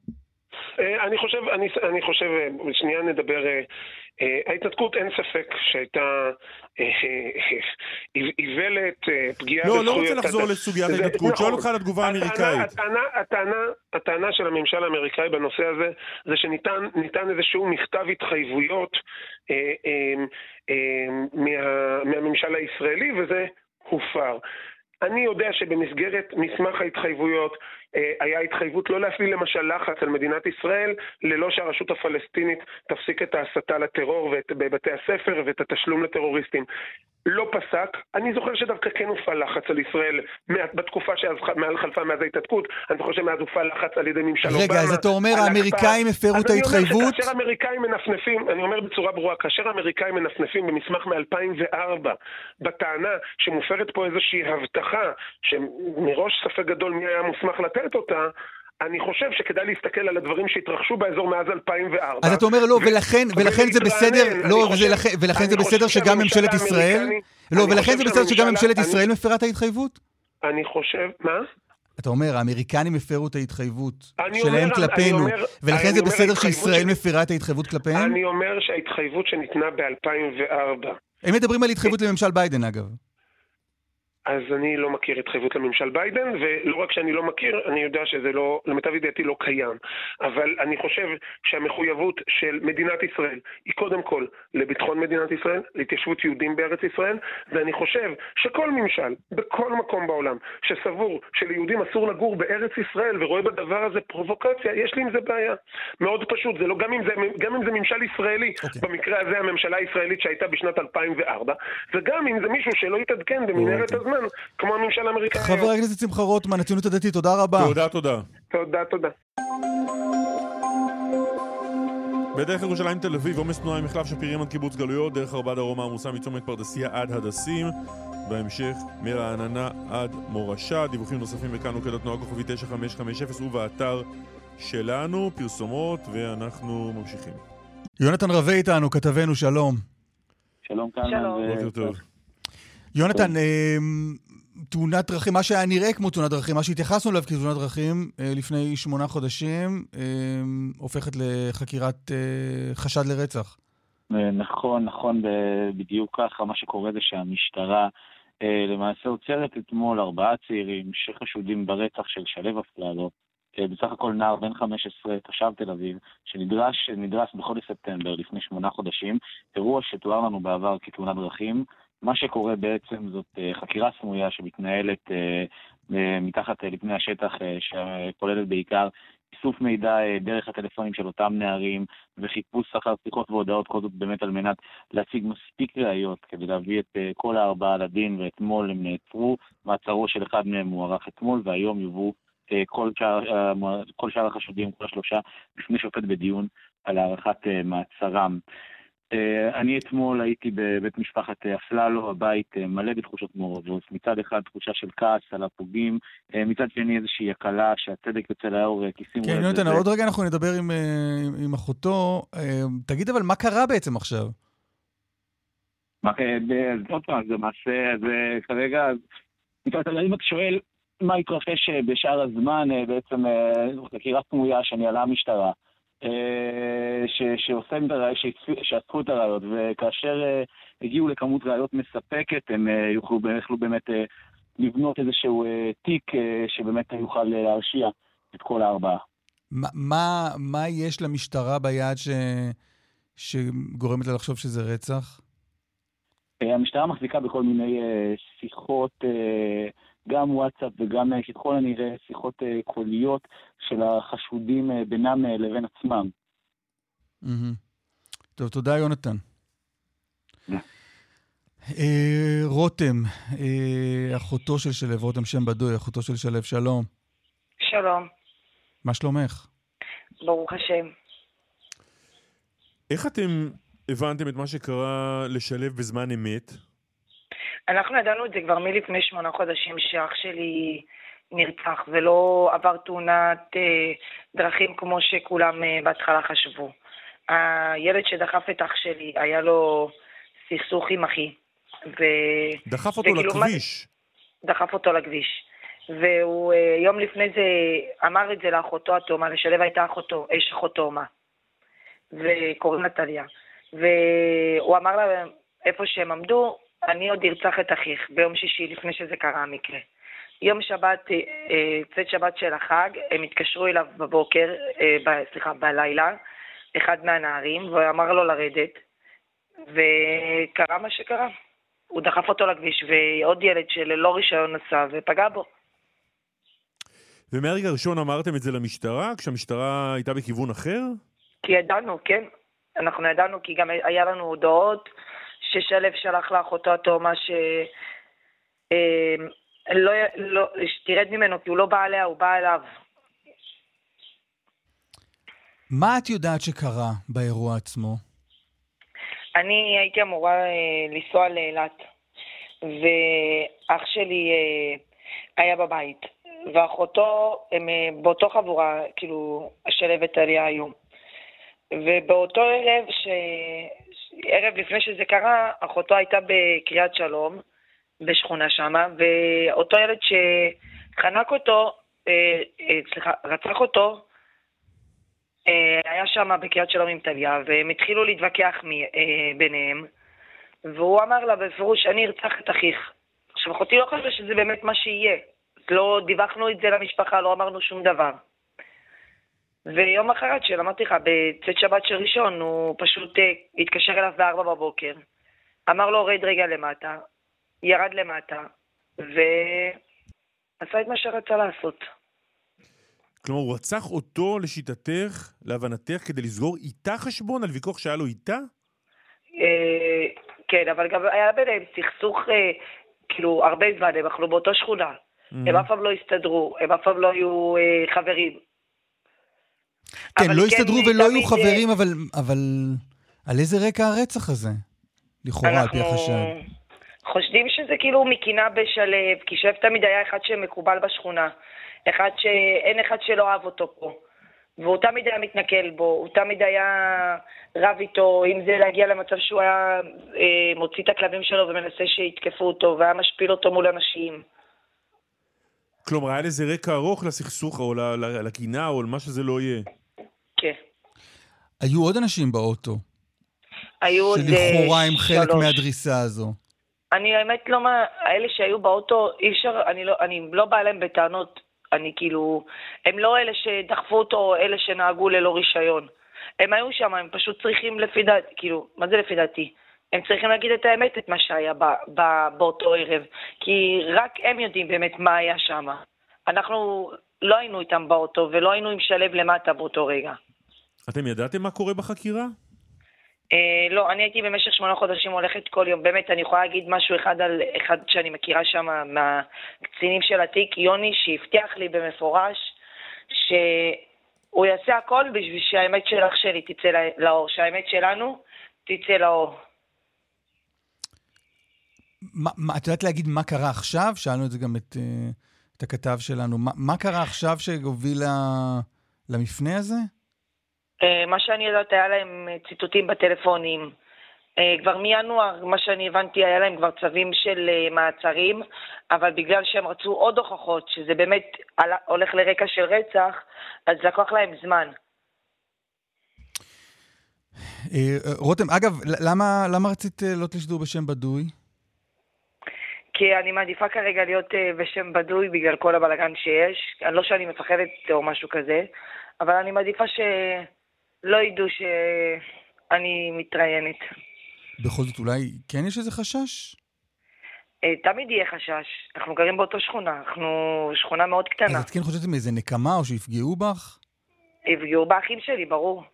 אה, אני חושב, אני, אני חושב, אה, שנייה נדבר, ההתנתקות אין ספק שהייתה איוולת, פגיעה לא, בזכויות... לא רוצה לחזור. לסוגיית ההתנתקות, נכון. שואל אותך על התגובה האמריקאית. הטענה, הטענה, הטענה של הממשל האמריקאי בנושא הזה, זה שניתן ניתן איזשהו מכתב התחייבויות מה, מהממשל הישראלי, וזה הופר. אני יודע שבמסגרת מסמך ההתחייבויות אה, היה התחייבות לא להפעיל למשל לחץ על מדינת ישראל ללא שהרשות הפלסטינית תפסיק את ההסתה לטרור בבתי הספר ואת התשלום לטרוריסטים. לא פסק. אני זוכר שדווקא כן הופעל לחץ על ישראל בתקופה שאז ח- מאז חלפה מאז ההתנתקות. אני זוכר שמאז הופעל לחץ על ידי ממשל אובמה. רגע, אז אתה אומר. האמריקאים הפרו את אני אומר ההתחייבות? שכאשר האמריקאים מנפנפים, אני אומר בצורה ברורה, כאשר האמריקאים מנפנפים במסמך מ-2004 בטענה שמופרת פה איזושהי הבטחה, שמראש ספק גדול מי היה מוסמך לתת אותה, אני חושב שכדאי להסתכל על הדברים שהתרחשו באזור מאז 2004. אז אתה אומר לא, ולכן, ולכן זה. בסדר, לא, חושב- וזה לכן- ולכן זה בסדר שגם ממשלת ישראל? לא, ולכן זה בסדר שגם ממשלת ישראל מפרה את ההתחייבות? אני חושב, מה? אתה אומר, האמריקנים הפרו את ההתחייבות שלהם אומר- כלפינו, אומר- ולכן זה אומר, בסדר שישראל של- מפרה את ההתחייבות כלפיהם? אני אומר שההתחייבות שניתנה ב-2004 הם מדברים על התחייבות לממשל ביידן, אגב. אז אני לא מכיר התחייבות לממשל ביידן, ולא רק שאני לא מכיר, אני יודע שזה לא, למיטב ידיעתי לא קיים. אבל אני חושב שהמחויבות של מדינת ישראל היא קודם כל לביטחון מדינת ישראל, להתיישבות יהודים בארץ ישראל, ואני חושב שכל ממשל, בכל מקום בעולם, שסבור שליהודים אסור לגור בארץ ישראל ורואה בדבר הזה פרובוקציה, יש לי עם זה בעיה. מאוד פשוט, זה לא, גם אם זה, גם אם זה ממשל ישראלי, אוקיי. במקרה הזה הממשלה הישראלית שהייתה בשנת 2004, וגם אם זה מישהו שלא התעדכן במנהרת אוקיי. הזמן, כמו הממשל האמריקאי. חבר. הכנסת שמחה רוטמן, הציונות הדתית, תודה רבה. תודה, תודה. תודה, תודה. בדרך ירושלים תל אביב, עומס תנועה עם מחלף שפירים עד קיבוץ גלויות, דרך ארבע דרומה עמוסה מצומת פרדסיה עד הדסים, בהמשך מרעננה עד מורשה, דיווחים נוספים בכאן מוקד התנועה כוכבי 9550 ובאתר שלנו, פרסומות, ואנחנו ממשיכים. יונתן רווה איתנו, כתבנו, שלום. שלום קלמן. שלום. ו- בוקר טוב. יונתן, אה, תאונת דרכים, מה שהיה נראה כמו תאונת דרכים, מה שהתייחסנו אליו כתאונת דרכים אה, לפני שמונה חודשים, אה, הופכת לחקירת אה, חשד לרצח. אה, נכון, נכון, בדיוק ככה. מה שקורה זה שהמשטרה למעשה עוצרת אתמול ארבעה צעירים שחשודים ברצח של שלו אפללו, בסך הכל נער בן 15, תושב תל אביב, שנדרש נדרס בחודש ספטמבר לפני שמונה חודשים, אירוע שתואר לנו בעבר כתאונת דרכים. מה שקורה בעצם זאת אה, חקירה סמויה שמתנהלת אה, אה, מתחת לפני השטח, שכוללת בעיקר איסוף מידע דרך הטלפונים של אותם נערים וחיפוש אחר שיחות והודעות, כל זאת באמת על מנת להציג מספיק ראיות כדי להביא את כל הארבעה לדין, ואתמול הם נעצרו, מעצרו של אחד מהם מוארך אתמול, והיום יובאו כל שאר, כל שאר החשודים, כל השלושה, בפני שופט בדיון על הארכת מעצרם. אה, אני אתמול הייתי בבית משפחת אה, אפללו, הבית אה, מלא בתחושות מעורבות. מצד אחד תחושה של כעס על הפוגעים, מצד שני איזושהי הקלה שהצדק יוצא לאור, כי שימו כן, יונתן, עוד רגע אנחנו נדבר עם, עם אחותו. תגיד אבל, מה קרה בעצם עכשיו? מה, עוד פעם, זה מעשה, זה כרגע, אם אתה שואל מה התרחש בשאר הזמן, בעצם חקירה סמויה שניהלה המשטרה. אה, שאספו את הראיות, וכאשר אה, הגיעו לכמות ראיות מספקת, הם אה, יוכלו, יכלו באמת לבנות איזשהו תיק שבאמת יוכל להרשיע את כל הארבעה. מה, מה, מה יש למשטרה ביד ש... שגורמת לה לחשוב שזה רצח? המשטרה מחזיקה בכל מיני שיחות גם וואטסאפ וגם אה, ככל הנראה שיחות אה, קוליות של החשודים אה, בינם לבין עצמם. טוב, תודה יונתן. רותם, אחותו של שלו, רותם שם בדוי, אחותו של שלו, שלום. שלום. מה שלומך? ברוך השם. איך אתם הבנתם את מה שקרה לשלב בזמן אמת? אנחנו ידענו את זה כבר מלפני שמונה חודשים, שאח שלי נרצח ולא עבר תאונת אה, דרכים כמו שכולם אה, בהתחלה חשבו. הילד שדחף את אח שלי, היה לו סכסוך עם אחי. ו... דחף אותו לכביש. מה... דחף אותו לכביש. והוא אה, יום לפני זה אמר את זה לאחותו התאומה, לשלב הייתה אחותו, אש אחות תאומה. וקוראים לה טליה. והוא אמר לה איפה שהם עמדו, אני עוד ארצח את אחיך ביום שישי לפני שזה קרה המקרה. יום שבת, אה, צאת שבת של החג, הם התקשרו אליו בבוקר, אה, ב, סליחה, בלילה, אחד מהנערים, והוא אמר לו לרדת, וקרה מה שקרה. הוא דחף אותו לכביש, ועוד ילד שללא רישיון נסע ופגע בו. ומהרגע הראשון אמרתם את זה למשטרה, כשהמשטרה הייתה בכיוון אחר? כי ידענו, כן. אנחנו ידענו, כי גם היה לנו הודעות ששלו שלח לאחותו התאומה ש... אה, לא, לא, שתרד ממנו, כי הוא לא בא אליה, הוא בא אליו. מה את יודעת שקרה באירוע עצמו? אני הייתי אמורה אה, לנסוע לאילת, ואח שלי אה, היה בבית, ואחותו, הם אה, באותו חבורה, כאילו, השלבת עליה היום. ובאותו ערב, ש... ערב לפני שזה קרה, אחותו הייתה בקריית שלום, בשכונה שמה, ואותו ילד שחנק אותו, אה, אה, סליחה, רצח אותו, אה, היה שם בקריית שלום עם טליה, והם התחילו להתווכח אה, ביניהם, והוא אמר לה בפירוש, אני ארצח את אחיך. עכשיו, אחותי לא חשבה שזה באמת מה שיהיה. לא דיווחנו את זה למשפחה, לא אמרנו שום דבר. ויום אחרת שלמדתי לך, בצאת שבת של ראשון, הוא פשוט uh, התקשר אליו בארבע בבוקר, אמר לו, רד רגע למטה, ירד למטה, ועשה את מה שרצה לעשות. כלומר, הוא רצח אותו לשיטתך, להבנתך, כדי לסגור איתה חשבון על ויכוח שהיה לו איתה? Uh, כן, אבל גם היה ביניהם סכסוך, uh, כאילו, הרבה זמן, הם אכלו באותו שכונה. Mm-hmm. הם אף פעם לא הסתדרו, הם אף פעם לא היו חברים. כן, לא הסתדרו כן, ולא היו חברים, אבל, אבל על איזה רקע הרצח הזה? לכאורה, על פי החשד. חושדים שזה כאילו מקינה בשלב, כי שלב תמיד היה אחד שמקובל בשכונה. אחד שאין אחד שלא אהב אותו פה. והוא תמיד היה מתנכל בו, הוא תמיד היה רב איתו, אם זה להגיע למצב שהוא היה אה, מוציא את הכלבים שלו ומנסה שיתקפו אותו, והיה משפיל אותו מול אנשים. כלומר, היה לזה רקע ארוך לסכסוך, או לקינה, או למה שזה לא יהיה. כן. היו עוד אנשים באוטו. היו עוד שלוש. שלכאורה הם חלק. מהדריסה הזו. אני האמת לא מה... אלה שהיו באוטו, אי אפשר... אני לא, אני לא באה אליהם בטענות. אני כאילו... הם לא אלה שדחפו אותו, אלה שנהגו ללא רישיון. הם היו שם, הם פשוט צריכים לפי דעתי, כאילו, מה זה לפי דעתי? הם צריכים להגיד את האמת, את מה שהיה ב, ב, באותו ערב, כי רק הם יודעים באמת מה היה שם. אנחנו לא היינו איתם באוטו ולא היינו עם שלו למטה באותו רגע. אתם ידעתם מה קורה בחקירה? אה, לא, אני הייתי במשך שמונה חודשים הולכת כל יום. באמת, אני יכולה להגיד משהו אחד על אחד שאני מכירה שם מהקצינים של התיק, יוני, שהבטיח לי במפורש שהוא יעשה הכל בשביל שהאמת של אח שלי תצא לאור, שהאמת שלנו תצא לאור. מה, מה, את יודעת להגיד מה קרה עכשיו? שאלנו את זה גם את, uh, את הכתב שלנו. מה, מה קרה עכשיו שהוביל למפנה הזה? אה, מה שאני יודעת, היה להם אה, ציטוטים בטלפונים. אה, כבר מינואר, מה שאני הבנתי, היה להם כבר צווים של מעצרים, אבל בגלל שהם רצו עוד הוכחות, שזה באמת הולך לרקע של רצח, אז לקח להם זמן. רותם, אגב, למה, למה רצית לעלות לשידור בשם בדוי? כי אני מעדיפה כרגע להיות בשם בדוי בגלל כל הבלאגן שיש. לא שאני מפחדת או משהו כזה, אבל אני מעדיפה ש... לא ידעו שאני מתראיינת. בכל זאת, אולי כן יש איזה חשש? אה, תמיד יהיה חשש. אנחנו גרים באותו שכונה, אנחנו שכונה מאוד קטנה. אז את כן חושבת מאיזה נקמה או שיפגעו בך? יפגעו באחים שלי, ברור.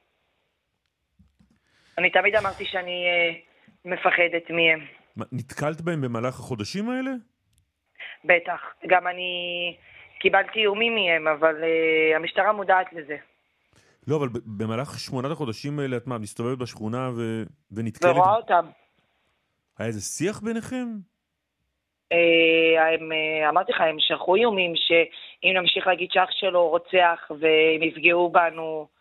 אני תמיד אמרתי שאני אה, מפחדת מהם. נתקלת בהם במהלך החודשים האלה? בטח. גם אני קיבלתי איומים מהם, אבל uh, המשטרה מודעת לזה. לא, אבל במהלך שמונת החודשים האלה את מה, מסתובבת בשכונה ו... ונתקלת... ורואה אותם. היה איזה שיח ביניכם? אה, הם, אה, אמרתי לך, הם שלחו איומים שאם נמשיך להגיד שאח שלו רוצח והם יפגעו בנו...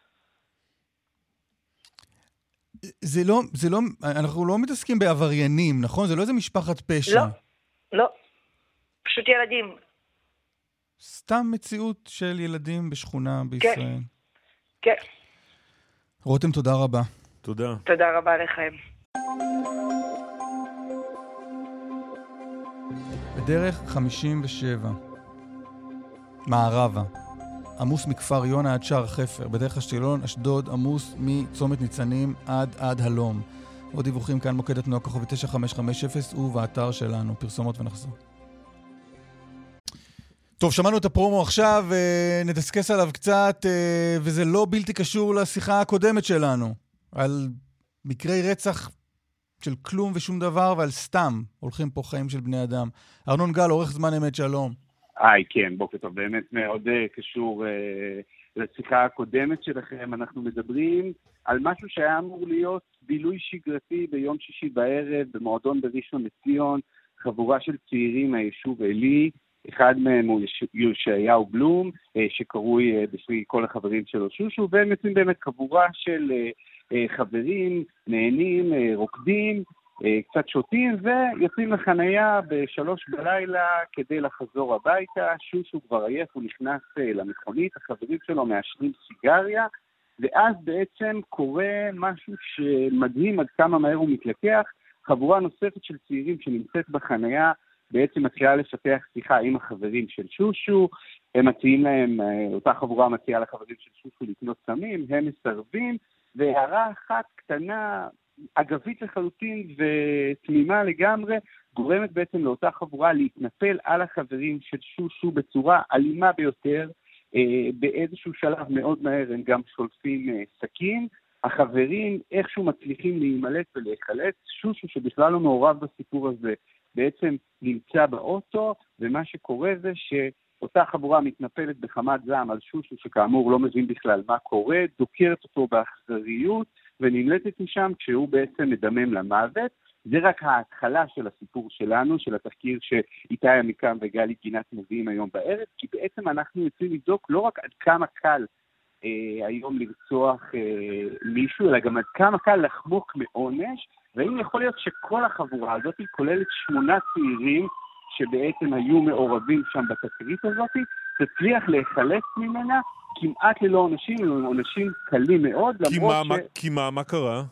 זה לא, זה לא, אנחנו לא מתעסקים בעבריינים, נכון? זה לא איזה משפחת פשע. לא, לא. פשוט ילדים. סתם מציאות של ילדים בשכונה בישראל. כן. כן. רותם, תודה רבה. תודה. תודה רבה לכם. בדרך 57, מערבה, עמוס מכפר יונה עד שער חפר, בדרך אשקלון, אשדוד, עמוס מצומת ניצנים עד עד הלום. עוד דיווחים כאן מוקד התנועה כוכבי 9550 ובאתר שלנו. פרסומות ונחזור. טוב, שמענו את הפרומו עכשיו, אה, נדסקס עליו קצת, אה, וזה לא בלתי קשור לשיחה הקודמת שלנו, על מקרי רצח של כלום ושום דבר ועל סתם הולכים פה חיים של בני אדם. ארנון גל, עורך זמן אמת, שלום. היי, כן, בוקר טוב. באמת מאוד אה, קשור אה, לשיחה הקודמת שלכם. אנחנו מדברים על משהו שהיה אמור להיות בילוי שגרתי ביום שישי בערב במועדון בראשון לציון, חבורה של צעירים מהיישוב עלי. אחד מהם הוא ישעיהו בלום, אה, שקרוי בשביל כל החברים שלו שושו, והם יוצאים באמת חבורה של חברים, נהנים, רוקדים, קצת שותים, ויוצאים לחנייה בשלוש בלילה כדי לחזור הביתה. שושו כבר עייף, הוא נכנס למכונית, החברים שלו מעשנים סיגריה, ואז בעצם קורה משהו שמדהים עד כמה מהר הוא מתלקח. חבורה נוספת של צעירים שנמצאת בחנייה בעצם מתחילה לפתח שיחה עם החברים של שושו, הם מציעים להם, אה, אותה חבורה מציעה לחברים של שושו לקנות סמים, הם מסרבים, והערה אחת קטנה, אגבית לחלוטין ותמימה לגמרי, גורמת בעצם לאותה חבורה להתנפל על החברים של שושו בצורה אלימה ביותר. אה, באיזשהו שלב מאוד מהר הם גם שולפים אה, סכין. החברים איכשהו מצליחים להימלט ולהיחלץ. שושו, שבכלל לא מעורב בסיפור הזה, בעצם נמצא באוטו, ומה שקורה זה שאותה חבורה מתנפלת בחמת זעם על שושו, שכאמור לא מבין בכלל מה קורה, דוקרת אותו באכזריות, ונמלטת משם כשהוא בעצם מדמם למוות. זה רק ההתחלה של הסיפור שלנו, של התחקיר שאיתי עמיקם וגלי גינת מביאים היום בערב, כי בעצם אנחנו יוצאים לבדוק לא רק עד כמה קל אה, היום לרצוח אה, מישהו, אלא גם עד כמה קל לחמוק מעונש, והאם יכול להיות שכל החבורה הזאת כוללת שמונה צעירים שבעצם היו מעורבים שם בתקרית הזאת, תצליח להיחלץ ממנה כמעט ללא עונשים, אלא עונשים קלים מאוד, למרות ש... כי מה, מה קרה?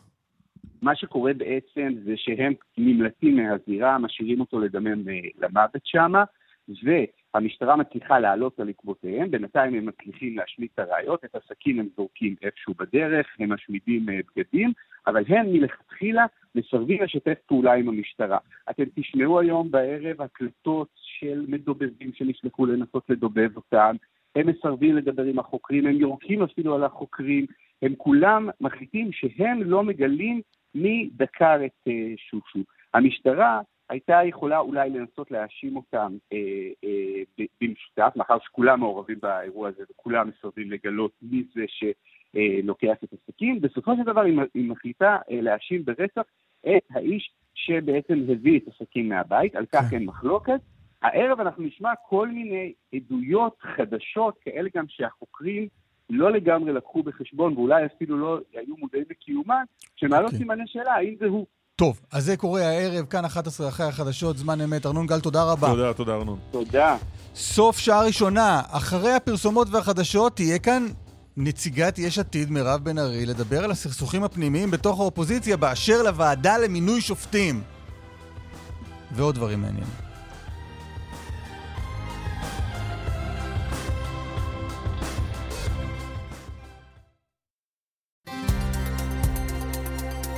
מה שקורה בעצם זה שהם נמלטים מהזירה, משאירים אותו לדמם אה, למוות שמה, והמשטרה מצליחה לעלות על עקבותיהם, בינתיים הם מצליחים להשמיד את הראיות, את הסכין הם זורקים איפשהו בדרך, הם משמידים אה, בגדים, אבל הם מלכתחילה מסרבים לשתף פעולה עם המשטרה. אתם תשמעו היום בערב הקלטות של מדובבים שנשלחו לנסות לדובב אותם, הם מסרבים לדבר עם החוקרים, הם יורקים אפילו על החוקרים, הם כולם מחליטים שהם לא מגלים מי דקר את uh, שושו. המשטרה הייתה יכולה אולי לנסות להאשים אותם אה, אה, במשותף, מאחר שכולם מעורבים באירוע הזה וכולם מסרבים לגלות מי זה שלוקח את הסכין. בסופו של דבר היא מחליטה אה, להאשים ברצח את האיש שבעצם הביא את הסכין מהבית, על כך כן. אין מחלוקת. הערב אנחנו נשמע כל מיני עדויות חדשות, כאלה גם שהחוקרים לא לגמרי לקחו בחשבון, ואולי אפילו לא היו מודעים לקיומן, שמעלות okay. אוקיי. סימני שאלה, האם זה הוא. טוב, אז זה קורה הערב, כאן 11 אחרי החדשות, זמן אמת. ארנון גל, תודה רבה. תודה, תודה ארנון. תודה. סוף שעה ראשונה, אחרי הפרסומות והחדשות, תהיה כאן נציגת יש עתיד, מירב בן ארי, לדבר על הסכסוכים הפנימיים בתוך האופוזיציה באשר לוועדה למינוי שופטים. ועוד דברים מעניינים.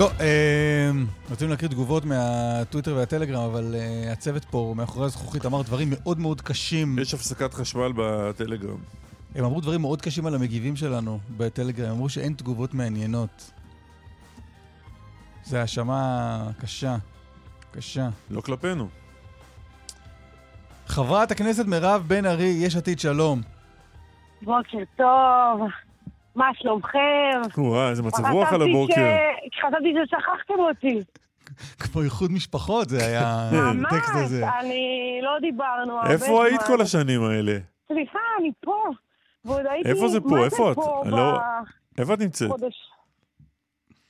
טוב, אה, רצינו להקריא תגובות מהטוויטר והטלגרם, אבל אה, הצוות פה מאחורי הזכוכית אמר דברים מאוד מאוד קשים. יש הפסקת חשמל בטלגרם. הם אמרו דברים מאוד קשים על המגיבים שלנו בטלגרם, הם אמרו שאין תגובות מעניינות. זו האשמה קשה, קשה. לא כלפינו. חברת הכנסת מירב בן ארי, יש עתיד שלום. בוקר טוב. מה שלומכם? וואי, איזה מצב רוח על הבוקר. חשבתי ששכחתם אותי. כמו איחוד משפחות זה היה הטקסט הזה. ממש, אני לא דיברנו הרבה זמן. איפה היית כל השנים האלה? סליחה, אני פה. ועוד הייתי... איפה זה פה? איפה את? לא... איפה את נמצאת?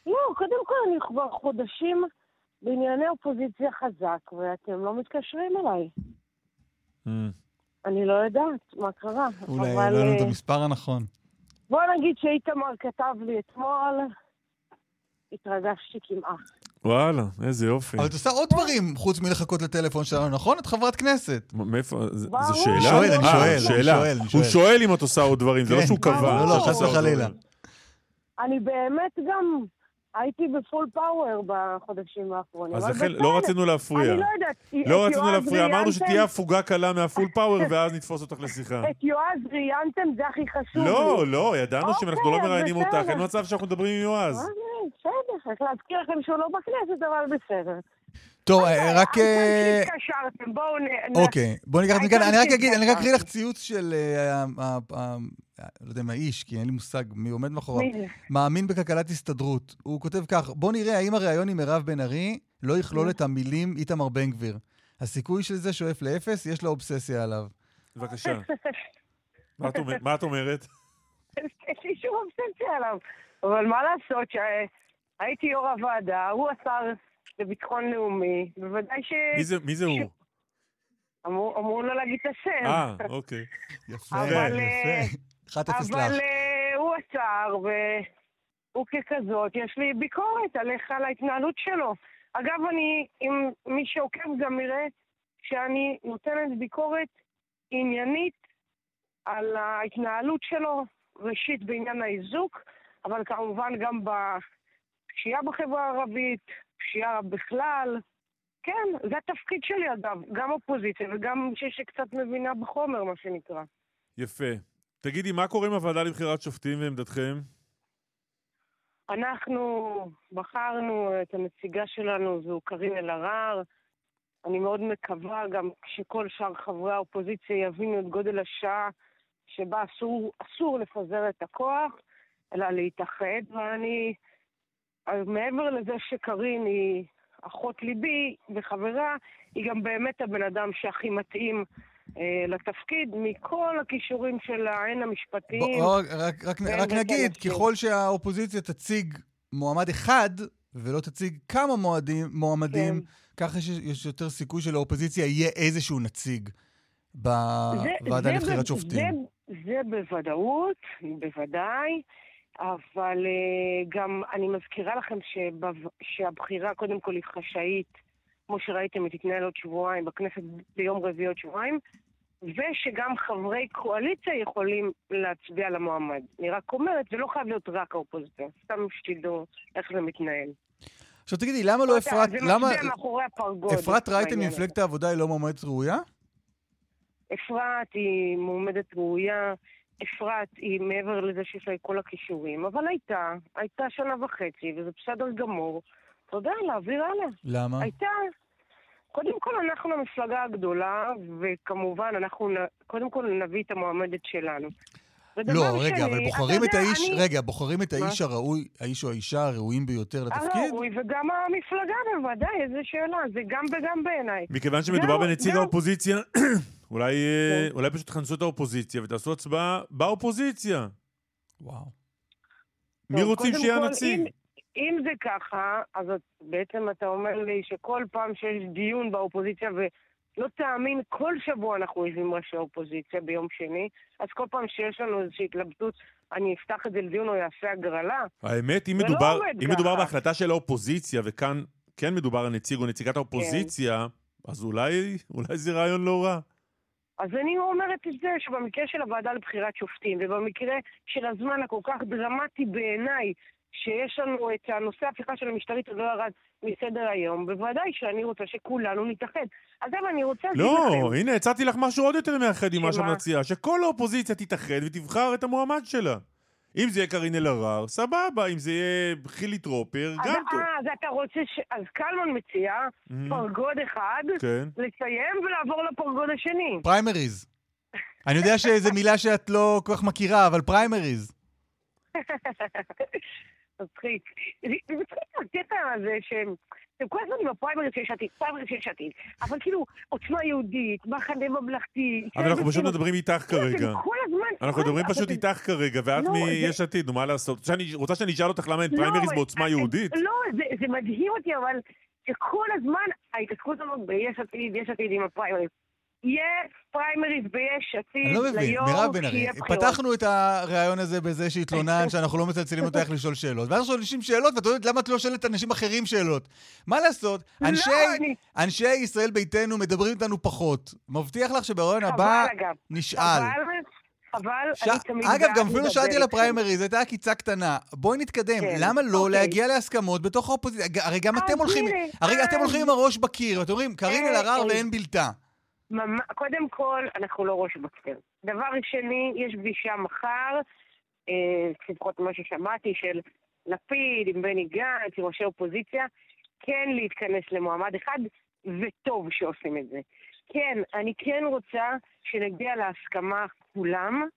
לא, קודם כל אני כבר חודשים בענייני אופוזיציה חזק, ואתם לא מתקשרים אליי. Mm. אני לא יודעת מה קרה. אולי לא לנו את המספר הנכון. בוא נגיד שאיתמר כתב לי אתמול, התרגשתי כמעט. וואלה, איזה יופי. אבל את עושה עוד דברים חוץ מלחכות לטלפון שלנו, נכון? את חברת כנסת. מאיפה? זו שאלה? אני שואל, אני אה, שואל. שאלה. הוא שואל אם את עושה עוד דברים, זה לא כן. שהוא קבע. לא, לא, חס וחלילה. אני באמת גם הייתי בפול פאוור בחודשים האחרונים. אז לכן, לא רצינו להפריע. אני לא יודעת. לא רצינו להפריע, אמרנו שתהיה הפוגה קלה מהפול פאוור, ואז נתפוס אותך לשיחה. את יועז ראיינתם, זה הכי חשוב לא, לא, ידענו שאם אנחנו לא אוקיי, מראיינים אותך, אין מצב שאנחנו מדברים עם יועז. אוקיי, בסדר, צריך להזכיר לכם שהוא לא בכנסת, אבל בסדר. טוב, אה, רק... אה, התקשרתם, בואו נ... אוקיי, בואו ניקח את מכאן. אני רק אגיד, אני רק אקריא לך ציוץ של, אה, לא יודע מה איש, כי אין לי מושג מי עומד מאחוריו. מאמין בכלכלת הסתדרות. הוא כותב כך, בואו נראה האם הריאיון עם מירב בן ארי לא יכלול את המילים איתמר בן גביר. הסיכוי של זה שואף לאפס, יש לו אובססיה עליו. בבקשה. מה את אומרת? יש לי שום אובססיה עליו. אבל מה לעשות שהייתי יו"ר הוועדה, הוא השר לביטחון לאומי, בוודאי ש... מי זה, מי זה הוא? אמרו לא להגיד את השם. אה, אוקיי. יפה, יפה. 1-0 לך. אבל uh, הוא עצר, והוא ככזאת, יש לי ביקורת עליך, על ההתנהלות שלו. אגב, אני, אם מי שעוקב גם יראה שאני נותנת ביקורת עניינית על ההתנהלות שלו, ראשית בעניין האיזוק, אבל כמובן גם בפשיעה בחברה הערבית, פשיעה בכלל. כן, זה התפקיד שלי אגב, גם אופוזיציה וגם מי שקצת מבינה בחומר, מה שנקרא. יפה. תגידי, מה קורה עם הוועדה לבחירת שופטים ועמדתכם? אנחנו בחרנו את הנציגה שלנו, זו קארין אלהרר. אני מאוד מקווה גם שכל שאר חברי האופוזיציה יבינו את גודל השעה שבה אסור, אסור לפזר את הכוח, אלא להתאחד. ואני, אז מעבר לזה שקארין היא אחות ליבי וחברה, היא גם באמת הבן אדם שהכי מתאים אה, לתפקיד מכל הכישורים שלה, הן המשפטיים. בוא, רק, רק, והן רק נגיד, בכנסים. ככל שהאופוזיציה תציג מועמד אחד, ולא תציג כמה מועדים, מועמדים, כן. ככה יש, יש יותר סיכוי שלאופוזיציה יהיה איזשהו נציג בוועדה לבחירת שופטים. זה, זה בוודאות, בוודאי, אבל אה, גם אני מזכירה לכם שבו, שהבחירה קודם כל היא חשאית, כמו שראיתם, היא תתנהל עוד שבועיים, בכנסת ביום רביעי עוד שבועיים, ושגם חברי קואליציה יכולים להצביע למועמד. אני רק אומרת, זה לא חייב להיות רק האופוזיציה, סתם שתדעו איך זה מתנהל. עכשיו תגידי, למה לא אפרת, זה למה... מצביע מאחורי הפרגוד. אפרת רייטן. ממפלגת העבודה היא לא מועמדת ראויה? אפרת היא מועמדת ראויה, אפרת היא מעבר לזה שיש לה את כל הכישורים, אבל הייתה, הייתה שנה וחצי, וזה בסדר גמור. אתה יודע, להעביר הלאה. למה? הייתה. קודם כל, אנחנו המפלגה הגדולה, וכמובן, אנחנו נ... קודם כל נביא את המועמדת שלנו. לא, רגע, שני, אבל בוחרים את יודע, האיש, אני- רגע, בוחרים את מה? האיש הראוי, האיש או האישה הראויים ביותר לתפקיד? הראוי, וגם המפלגה בוודאי, איזה שאלה, זה גם וגם בעיניי. מכיוון שמדובר בנציג האופוזיציה, אולי, כן. אולי פשוט תכנסו את האופוזיציה ותעשו הצבעה באופוזיציה. וואו. מי טוב, רוצים שיהיה הנציג? אם, אם זה ככה, אז את, בעצם אתה אומר לי שכל פעם שיש דיון באופוזיציה, ולא תאמין, כל שבוע אנחנו יושבים עם ראשי האופוזיציה ביום שני, אז כל פעם שיש לנו איזושהי התלבטות, אני אפתח את זה לדיון או אעשה הגרלה. האמת, אם לא מדובר, עובד אם מדובר. בהחלטה של האופוזיציה, וכאן כן מדובר על נציג או נציגת האופוזיציה, אז אולי, אולי זה רעיון לא רע. אז אני אומרת את זה שבמקרה של הוועדה לבחירת שופטים, ובמקרה של הזמן הכל כך דרמטי בעיניי, שיש לנו את הנושא ההפיכה של המשטרית עוד לא ירד מסדר היום, בוודאי שאני רוצה שכולנו נתאחד. אגב, אני רוצה להגיד לא, לכם... הנה, הצעתי לך משהו עוד יותר מאחד עם מה שאת? מציעה, שכל האופוזיציה תתאחד ותבחר את המועמד שלה. אם זה יהיה קארין אלהרר, סבבה, אם זה יהיה חילי טרופר, אז, גם טוב. אה, אז אתה רוצה ש... אז קלמן מציע. פרגוד אחד, כן. לסיים ולעבור לפרגוד השני. פריימריז. אני יודע שזו מילה שאת לא כל כך מכירה, אבל פריימריז. מצחיק. מצחיק הקטע הזה שהם... אתם כל הזמן עם הפריימריז של יש עתיד, פריימריז של יש עתיד, אבל כאילו, עוצמה יהודית, מחנה ממלכתי... אבל אנחנו פשוט מדברים איתך כרגע. אנחנו כל מדברים פשוט איתך כרגע, ואת לא, מיש עתיד, נו מה לעשות? רוצה שאני- אשאל אותך למה אין לא, פריימריז בעוצמה יהודית? לא, זה, זה מדהים אותי, אבל שכל הזמן ההתעסקות הזאת ביש עתיד, יש עתיד עם הפריימריז. יהיה פריימריז ביש עתיד אני לא מבין, מירב בן ארי. פתחנו את הריאיון הזה בזה שהתלוננת שאנחנו לא מצלצלים אותך לשאול שאלות. ואז שואלים שאלות, ואת יודעת למה את לא שואלת אנשים אחרים שאלות. מה לעשות, אנשי- לא, אני- אנשי ישראל ביתנו מדברים איתנו פחות. מבטיח לך שבריאיון הבא אגב. נשאל. חבל, חבל, ש- אני תמיד אגב, גם אפילו שאלתי על. הפריימריז, הייתה עקיצה קטנה. בואי נתקדם. כן, למה לא אוקיי. להגיע להסכמות בתוך האופוזיציה? הרי גם אז אתם הולכים, הרי אתם אז- הולכים עם הראש בקיר, ואתם אומרים, קארין אה, אלהרר אה. ואין בלתה. קודם כל, אנחנו לא ראש בקר. דבר שני, יש פגישה מחר, אה, לפחות מה ששמעתי, של לפיד עם בני גנץ, עם ראשי אופוזיציה, כן להתכנס למועמד אחד, וטוב שעושים את זה. כן, אני כן רוצה שנגיע להסכמה כולם,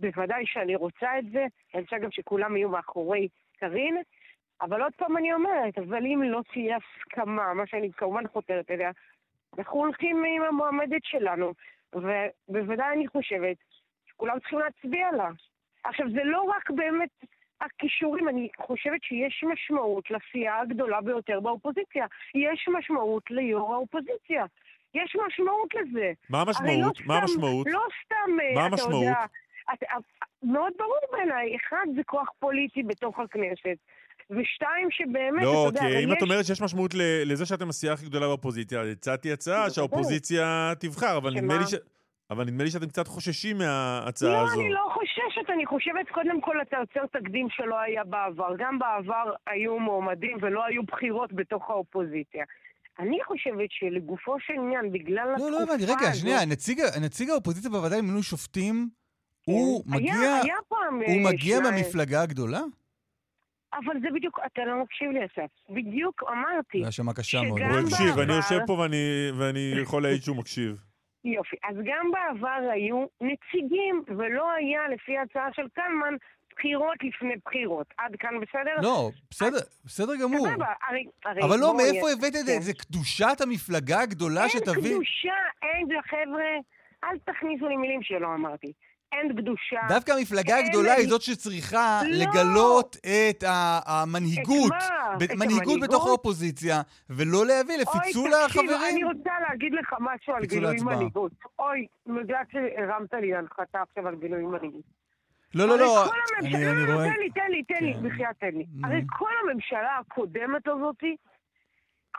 בוודאי שאני רוצה את זה, אני רוצה גם שכולם יהיו מאחורי קארין, אבל עוד פעם אני אומרת, אבל אם לא תהיה הסכמה, מה שאני כמובן חותרת אליה, אנחנו הולכים עם המועמדת שלנו, ובוודאי אני חושבת שכולם צריכים להצביע לה. עכשיו, זה לא רק באמת הכישורים, אני חושבת שיש משמעות לסיעה הגדולה ביותר באופוזיציה. יש משמעות ליו"ר האופוזיציה. יש משמעות לזה. מה הרי המשמעות? לא מה המשמעות? לא סתם, אה, מה אתה המשמעות? יודע... את, מאוד ברור בעיניי, אחד, זה כוח פוליטי בתוך הכנסת, ושתיים, שבאמת, לא, אתה יודע, כי הרי אם את יש- אומרת שיש משמעות ל- לזה שאתם הסיעה הכי גדולה באופוזיציה, הצעתי הצעה. שהאופוזיציה תבחר, אבל נדמה? לי ש... אבל נדמה לי שאתם קצת חוששים מההצעה לא, הזו. אני לא חוששת, אני חושבת קודם כל אתה יוצר תקדים שלא היה בעבר. גם בעבר היו מועמדים ולא היו בחירות בתוך האופוזיציה. אני חושבת שלגופו של עניין, בגלל לא, התקופה לא הבנתי. רגע, הזו- שנייה, נציג נציג האופוזיציה בוועדה למינוי שופטים הוא כן. היה- מגיע, היה פעם... הוא אה, מגיע. מהמפלגה הגדולה? אבל זה בדיוק, אתה לא מקשיב לי, אסף. בדיוק אמרתי. זו האשמה קשה מאוד. הוא הקשיב, אני יושב פה ואני- ואני יכול להעיד שהוא מקשיב. יופי. אז גם בעבר היו נציגים, ולא היה, לפי ההצעה של קלמן, בחירות לפני בחירות. עד כאן בסדר? לא, בסדר, בסדר גמור. סבבה, הרי... הרי אבל לא, מאיפה הבאת את זה? זה קדושת המפלגה הגדולה אין שתביא... קדושה, אין, חבר'ה, אל תכניסו לי מילים שלא אמרתי. אין קדושה. דווקא המפלגה הגדולה היא לי- זאת שצריכה לא. לגלות את המנהיגות, את מה? ב- את מנהיגות המנהיגות? בתוך האופוזיציה, ולא להביא לפיצול אוי, תקשיב, החברים. אני רוצה להגיד לך משהו על גילוי. מנהיגות. אוי, יודעת שהרמת לי להנחתה עכשיו על גילוי מנהיגות. לא, לא, לא, הממשלה, אני לא, אני לא, רואה... תן לי, תן לי, תן לי, כן. בחייאת תן לי. הרי כל הממשלה הקודמת הזאתי,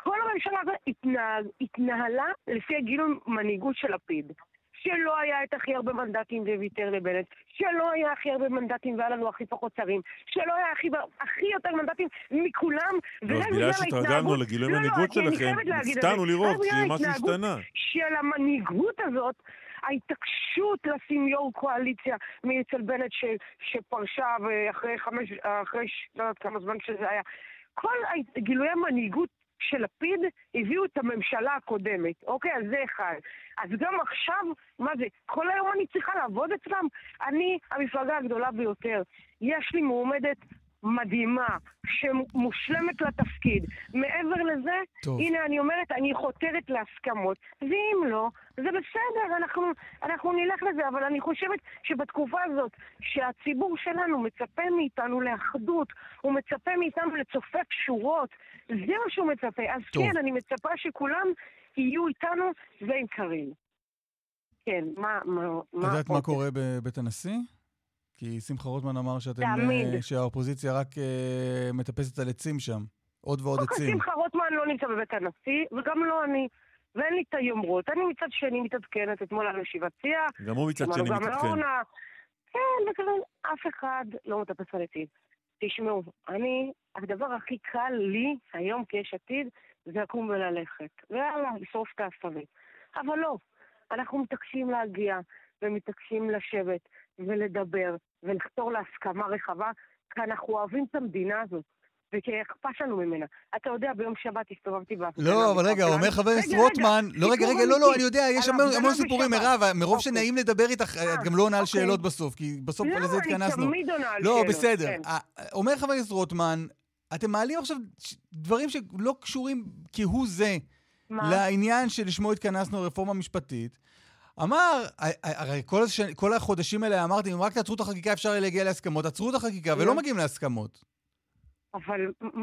כל הממשלה הזאת התנהלה לפי הגילוי מנהיגות של לפיד. שלא היה את הכי הרבה מנדטים וויתר לבנט, שלא היה הכי הרבה מנדטים והיה לנו הכי פחות שרים, שלא היה הכי, הכי יותר מנדטים מכולם, לא, וזה בגלל שהתרגלנו לגילוי לא, לא, מנהיגות שלכם, הופתענו. לראות שמשהו השתנה. של המנהיגות הזאת, ההתעקשות לשים יו"ר קואליציה מאצל בנט ש, שפרשה ואחרי חמש, אחרי לא יודעת כמה זמן שזה היה. כל גילויי המנהיגות של לפיד הביאו את הממשלה הקודמת, אוקיי? אז זה אחד. אז גם עכשיו, מה זה, כל היום אני צריכה לעבוד אצלם? אני המפלגה הגדולה ביותר. יש לי מועמדת מדהימה, שמושלמת לתפקיד. מעבר לזה, טוב. הנה אני אומרת, אני חותרת להסכמות, ואם לא, זה בסדר, אנחנו, אנחנו נלך לזה, אבל אני חושבת שבתקופה הזאת, שהציבור שלנו מצפה מאיתנו לאחדות, הוא מצפה מאיתנו לצופף שורות, זה מה שהוא מצפה. אז טוב. כן, אני מצפה שכולם יהיו איתנו ועם קארין. כן, מה, מה, את. יודעת מה? קורה בבית הנשיא? כי שמחה רוטמן אמר שאתם... תמיד. אה, שהאופוזיציה רק אה, מטפסת על עצים שם. עוד ועוד קודם כל, עצים. שמחה רוטמן לא נמצא בבית הנשיא, וגם לא אני. ואין לי את היומרות. אני מצד שני מתעדכנת אתמול על ישיבת סיעה. גם הוא מצד שני מתעדכן. כן, וכזה, אף אחד לא מטפס על עצים. תשמעו, אני, הדבר הכי קל לי היום כאש עתיד זה לקום וללכת. ויאללה, לשרוף את העשבים. אבל לא, אנחנו מתעקשים להגיע, ומתעקשים לשבת, ולדבר, ולחתור להסכמה רחבה, כי אנחנו אוהבים את המדינה הזאת. וכי אכפת לנו ממנה. אתה יודע, ביום שבת הסתובבתי בהפגנה. לא, אבל רגע, אומר חבר הכנסת רוטמן, לא, רגע, רגע, לא, לא. אני יודע, יש המון סיפורים. מירב, מרוב אוקיי. שנעים לדבר איתך, את גם לא עונה על אוקיי. שאלות בסוף, כי בסוף לא, לזה התכנסנו. אני תמיד עונה על לא, שאלות. בסדר. כן. אה, אומר חבר הכנסת רוטמן, אתם מעלים עכשיו דברים שלא קשורים כהוא זה? לעניין שלשמו התכנסנו, רפורמה משפטית. אמר, הרי כל, הש... כל החודשים האלה אמרתי, אם רק תעצרו את החקיקה אפשר יהיה להגיע להסכמות, עצרו את החקיקה ולא לא. מגיעים להסכמות. אבל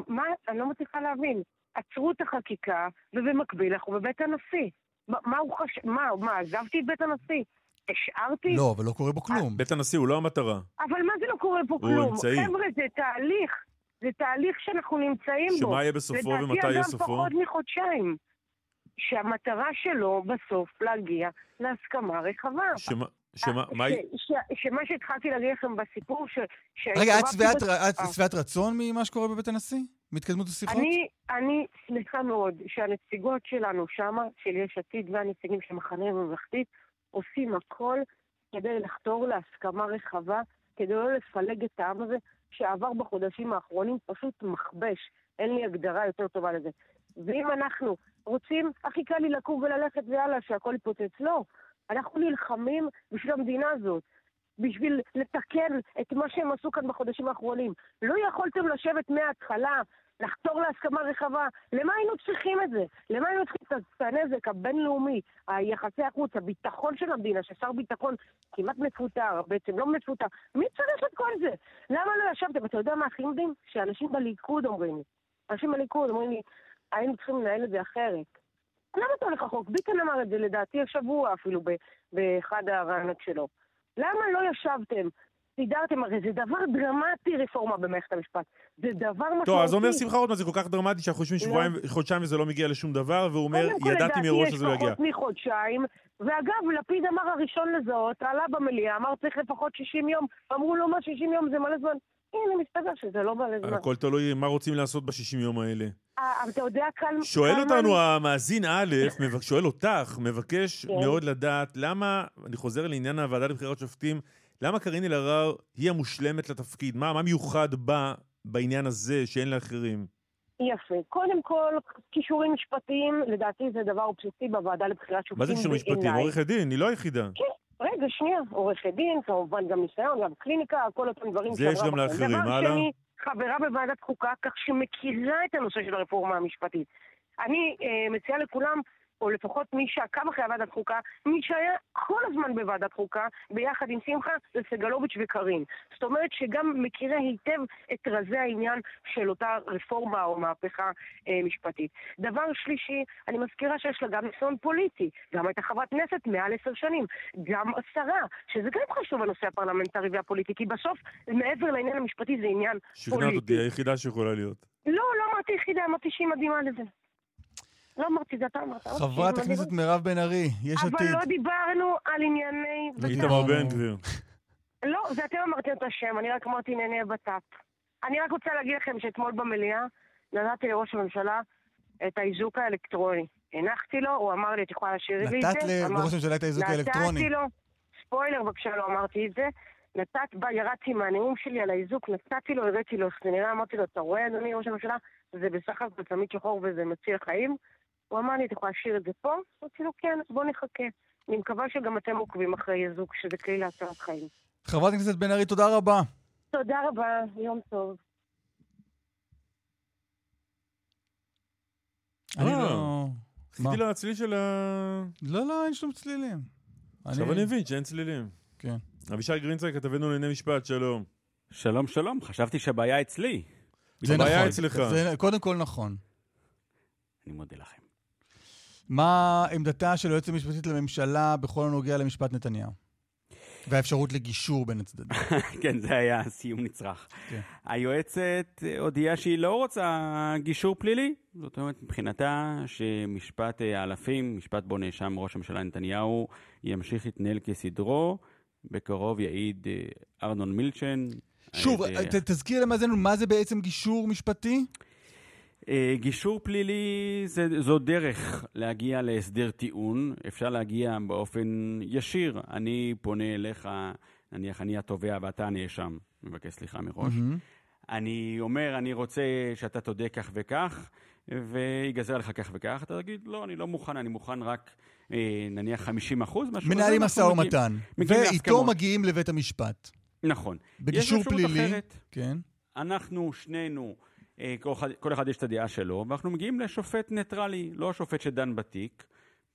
מה, אני לא מצליחה להבין. עצרו את החקיקה, ובמקביל אנחנו בבית הנשיא. מה, מה הוא חשב... מה, מה, עזבתי את בית הנשיא? השארתי? לא, אבל לא קורה בו כלום. בית הנשיא הוא לא המטרה. אבל מה זה לא קורה פה הוא כלום? אמצעי. חבר'ה, זה תהליך. זה תהליך שאנחנו נמצאים בו. שמה יהיה בסופו ומתי לדעתי יהיה סופו? פחות מחודשיים. שהמטרה שלו בסוף להגיע להסכמה רחבה. שמה, שמה, מה היא... ש- שמה שהתחלתי להגיד לכם בסיפור, ש... רגע, את שבעת אה. רצון ממה שקורה בבית הנשיא? מהתקדמות השיחות? אני, אני שמחה מאוד שהנציגות שלנו שמה, של יש עתיד והנציגים של מחנה ממלכתית, עושים הכל כדי לחתור להסכמה רחבה, כדי לא לפלג את העם הזה, שעבר בחודשים האחרונים פשוט מכבש. אין לי הגדרה יותר טובה לזה. ואם אנחנו רוצים, הכי קל לי לקום וללכת ויאללה, שהכל יתפוצץ. לא. אנחנו נלחמים בשביל המדינה הזאת. בשביל לתקן את מה שהם עשו כאן בחודשים האחרונים. לא יכולתם לשבת מההתחלה, לחתור להסכמה רחבה. למה היינו צריכים את זה? למה היינו צריכים את הנזק הבינלאומי, היחסי החוץ, הביטחון של המדינה, ששר ביטחון כמעט מפוטר, בעצם לא מפוטר. מי צריך את כל זה? למה לא ישבתם? אתה יודע מה הכי מדהים? שאנשים בליכוד אומרים לי. אנשים בליכוד אומרים לי, היינו צריכים לנהל את זה אחרת. למה אתה הולך רחוק? ביטן אמר את זה לדעתי השבוע אפילו באחד הרעיונות שלו. למה לא ישבתם? סידרתם, הרי זה דבר דרמטי רפורמה במערכת המשפט. זה דבר משמעותי. טוב, אז אומר שמחה רוטמן, זה כל כך דרמטי שאנחנו יושבים לא. שבועיים, חודשיים וזה לא מגיע לשום דבר, והוא אומר, קודם כל, ידעתי לדעתי מראש יש שזה לא יגיע. פחות מחודשיים, ואגב, לפיד אמר הראשון לזהות, עלה במליאה, אמר צריך לפחות 60 יום, אמרו לו מה 60 יום זה מלא זמן. הנה, מסתבר שזה לא מלא זמן. הכל תלוי מה רוצים לעשות בשישים יום האלה. אה, אתה יודע כאן... שואל אותנו המאזין א', שואל אותך, מבקש כן. מאוד לדעת למה, אני חוזר לעניין הוועדה לבחירת שופטים, למה קארין אלהרר היא המושלמת לתפקיד? מה, מה מיוחד בה בעניין הזה שאין לאחרים? יפה. קודם כל, כישורים משפטיים, לדעתי זה דבר אובססיבי בוועדה לבחירת שופטים מה זה כישורים משפטיים? עורכת דין, היא לא היחידה. כן, רגע, שנייה. עורכת דין, כמובן גם ניסיון, גם קליניקה, כל אותם דברים זה יש גם. לאחרים, דבר הלאה. שני, חברה בוועדת חוקה, כך שמכירה את הנושא של הרפורמה המשפטית. אני אה, מציעה לכולם, או לפחות מי שעקב אחרי ועדת חוקה, מי שהיה כל הזמן בוועדת חוקה, ביחד עם שמחה, זה סגלוביץ' וקארין. זאת אומרת שגם מכירה היטב את רזי העניין של אותה רפורמה או מהפכה אה, משפטית. דבר שלישי, אני מזכירה שיש לה גם ניסיון פוליטי. גם הייתה חברת כנסת מעל עשר שנים. גם השרה, שזה גם חשוב הנושא הפרלמנטרי והפוליטי, כי בסוף, מעבר לעניין המשפטי זה עניין שכנעת פוליטי. אותי, היחידה שיכולה להיות. לא, לא אמרתי יחידה, אמרתי שהיא מדהימה לזה. לא אמרתי, זה אתה אמרת. שהיא חברת. הכנסת מירב בן ארי, יש עתיד. אבל לא דיברנו על ענייני... איתמר. בן גביר. לא, זה אתם אמרתם את השם, אני רק אמרתי ענייני בט"פ. אני רק רוצה להגיד לכם שאתמול במליאה נתתי לראש הממשלה את האיזוק האלקטרוני. הנחתי לו, הוא אמר לי, את יכולה להשאיר לי את נתת זה? אמר- לראש הממשלה את האיזוק האלקטרוני. נתתי לו, ספוילר בבקשה, לא אמרתי את זה. נתת, בא, ירדתי מהנאום שלי על האיזוק, נתתי לו, הראיתי לו, זה נראה, אמרתי לו, אתה רואה, אדוני ראש הממשלה, זה בסך הכל צמיד שחור וזה מציל חיים. הוא אמר לי, אתה יכול להשאיר את זה פה? אמרתי לו, כן, בוא נחכה. אני מקווה שגם אתם עוקבים אחרי איזוק, שזה כלי להצלת חיים. חברת הכנסת בן ארי, תודה רבה. תודה רבה, יום טוב. אני אה. לא... חיכיתי לצליל של ה... לא, לא, אין שום צלילים. עכשיו אני מבין שאין צלילים. כן. אבישי גרינצייג, כתבנו לענייני משפט, שלום. שלום, שלום, חשבתי שהבעיה אצלי. זה הבעיה נכון. אצלך. זה קודם כל נכון. אני מודה לכם. מה עמדתה של היועצת המשפטית לממשלה בכל הנוגע למשפט נתניהו? והאפשרות לגישור בין הצדדים. כן, זה היה סיום נצרך. כן. היועצת הודיעה שהיא לא רוצה גישור פלילי. זאת אומרת, מבחינתה שמשפט האלפים, משפט בו נאשם ראש הממשלה נתניהו, ימשיך להתנהל כסדרו. בקרוב יעיד אה, ארנון מילצ'ן. שוב, אה, ת- תזכיר למאזיננו, מה זה בעצם גישור משפטי? אה, גישור פלילי זה, זו דרך להגיע להסדר טיעון. אפשר להגיע באופן ישיר. אני פונה אליך, נניח אני התובע ואתה הנאשם, מבקש סליחה מראש. מהמם. אני אומר, אני רוצה שאתה תודה כך וכך, ויגזר לך כך וכך. אתה תגיד, לא, אני לא מוכן, אני מוכן רק אה, נניח 50 אחוז. מנהלים משא ומתן, ואיתו. מגיעים לבית המשפט. נכון. בגישור פלילי, אחרת. כן. אנחנו שנינו, כל אחד, כל אחד יש את הדעה שלו, ואנחנו מגיעים לשופט ניטרלי, לא השופט שדן בתיק,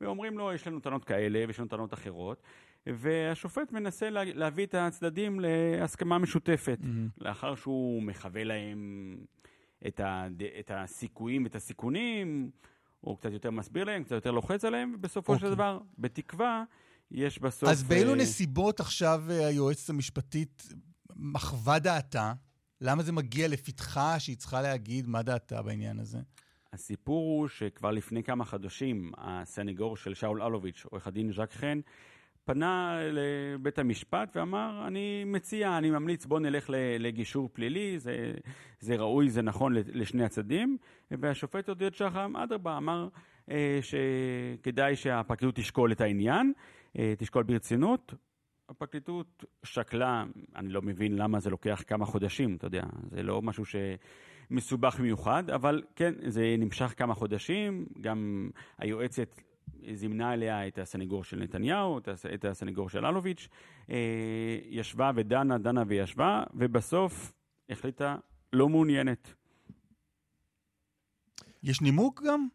ואומרים לו, יש לנו טענות כאלה ויש לנו טענות אחרות, והשופט מנסה לה, להביא את הצדדים להסכמה משותפת, לאחר שהוא מחווה להם את, הד... את הסיכויים ואת הסיכונים, הוא קצת יותר מסביר להם, קצת יותר לוחץ עליהם, ובסופו של אוקיי. דבר, בתקווה, יש בסוף... אז באילו אה, נסיבות עכשיו אה, היועצת המשפטית מחווה דעתה? למה זה מגיע לפתחה שהיא צריכה להגיד מה דעתה בעניין הזה? הסיפור הוא שכבר לפני כמה חודשים הסנגור של שאול אלוביץ', עורך הדין ז'ק חן, פנה לבית המשפט ואמר, אני מציע, אני ממליץ, בוא נלך לגישור פלילי, זה, זה ראוי, זה נכון לשני הצדדים. והשופט עודד שחם, אדרבה, אמר אה, שכדאי שהפרקליטות תשקול את העניין, אה, תשקול ברצינות. הפרקליטות שקלה, אני לא מבין למה זה לוקח כמה חודשים, אתה יודע, זה לא משהו שמסובך במיוחד, אבל כן, זה נמשך כמה חודשים, גם היועצת זימנה אליה את הסנגור של נתניהו, את הס- את הסנגור של אלוביץ', אה, ישבה ודנה, דנה וישבה, ובסוף החליטה לא מעוניינת. יש נימוק גם?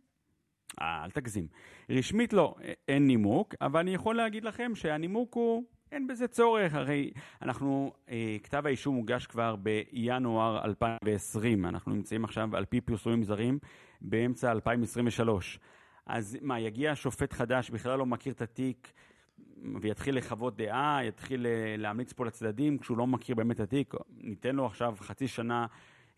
אה, אל תגזים. רשמית לא, א- אין נימוק, אבל אני יכול להגיד לכם שהנימוק הוא, אין בזה צורך, הרי אנחנו, אה, כתב האישום הוגש כבר בינואר 2020, אנחנו נמצאים עכשיו על פי פרסומים זרים באמצע 2023. אז מה, יגיע שופט חדש, בכלל לא מכיר את התיק, ויתחיל לחוות דעה, יתחיל אה, להמליץ פה לצדדים, כשהוא לא מכיר באמת את התיק, ניתן לו עכשיו חצי שנה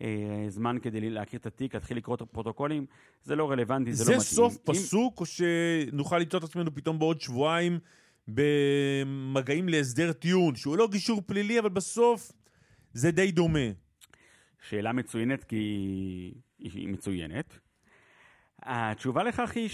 אה, זמן כדי להכיר את התיק, להתחיל לקרוא את הפרוטוקולים, זה לא רלוונטי, זה, זה לא מתאים. סוף אם- פסוק, או שנוכל למצוא את עצמנו פתאום בעוד שבועיים במגעים להסדר טיעון, שהוא לא גישור פלילי, אבל בסוף זה די דומה. שאלה מצוינת כי היא מצוינת. התשובה לכך היא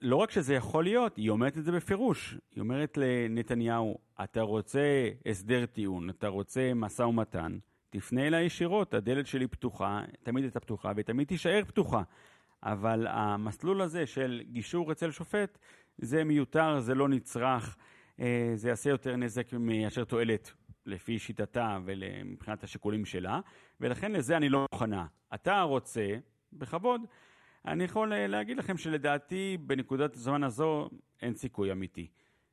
לא רק שזה יכול להיות, היא אומרת את זה בפירוש. היא אומרת לנתניהו, אתה רוצה הסדר טיעון, אתה רוצה משא ומתן, תפנה אליי ישירות, הדלת שלי פתוחה, תמיד הייתה פתוחה ותמיד תישאר פתוחה. אבל המסלול הזה של גישור אצל שופט, זה מיותר, זה לא נצרך, אה, זה יעשה יותר נזק מאשר תועלת, לפי שיטתה ומבחינת השיקולים שלה, ולכן לזה אני לא מוכנה. אתה רוצה, בכבוד, אני יכול אה, להגיד לכם שלדעתי בנקודת הזמן הזו אין סיכוי אמיתי.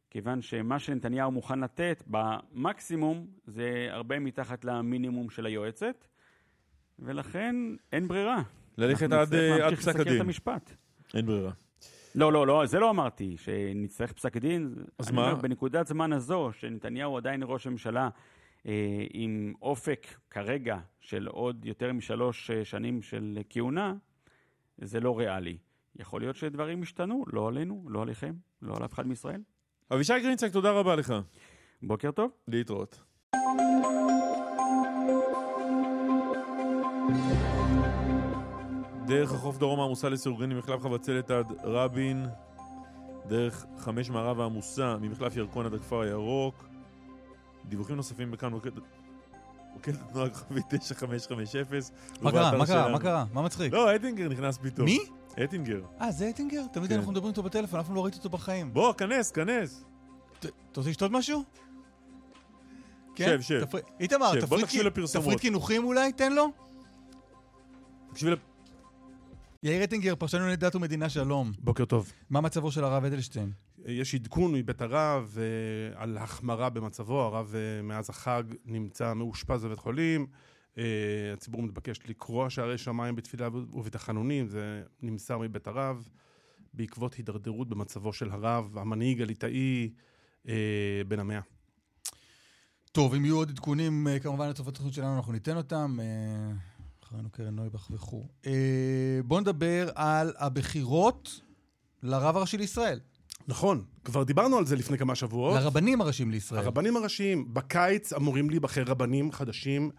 כיוון שמה שנתניהו מוכן לתת במקסימום זה הרבה מתחת למינימום של היועצת, ולכן אין ברירה. ללכת עד, אה, עד פסק הדין. אין ברירה. לא, לא, לא, זה לא אמרתי, שנצטרך פסק דין. אז מה? אומר, בנקודת זמן הזו, שנתניהו עדיין ראש ממשלה אה, עם אופק כרגע של עוד יותר משלוש אה, שנים של כהונה, זה לא ריאלי. יכול להיות שדברים השתנו, לא עלינו, לא עליכם, לא על אף אחד מישראל. אבישי גרינצק, תודה רבה לך. בוקר טוב. להתראות. דרך החוף דרום העמוסה לסירוגין ממחלף חבצלת עד רבין, דרך חמש מערב העמוסה ממחלף ירקון עד הכפר הירוק. דיווחים נוספים בכאן מוקד... מוקד התנועה כוכבית 9550. מה קרה? מה קרה? מה קרה? מה מצחיק? לא, אטינגר נכנס פתאום. מי? אטינגר. אה, זה אטינגר? תמיד כן. אנחנו מדברים איתו בטלפון, אף פעם לא ראיתי אותו בחיים. בוא, כנס, כנס. אתה רוצה לשתות משהו? שב, שב. איתמר, שב, בוא תפריט קינוחים אולי? תן לו. תקשיבי. יאיר אטינגר, פרשן לענייני דת ומדינה, שלום. בוקר טוב. מה מצבו של הרב אדלשטיין? יש עדכון מבית הרב אה, על החמרה במצבו, הרב אה, מאז החג נמצא מאושפז בבית חולים, אה, הציבור מתבקש לקרוע שערי שמיים בתפילה ובתחנונים, זה נמסר מבית הרב, בעקבות הידרדרות במצבו של הרב, המנהיג הליטאי אה, בן המאה. טוב, אם יהיו עוד עדכונים, כמובן לטובת התוכנית שלנו, אנחנו ניתן אותם. אה, אחרינו קרן נויבך וכו'. אה, בואו נדבר על הבחירות לרב הראשי לישראל. נכון, כבר דיברנו על זה לפני כמה שבועות. לרבנים הראשיים לישראל. הרבנים הראשיים, בקיץ אמורים להיבחר רבנים חדשים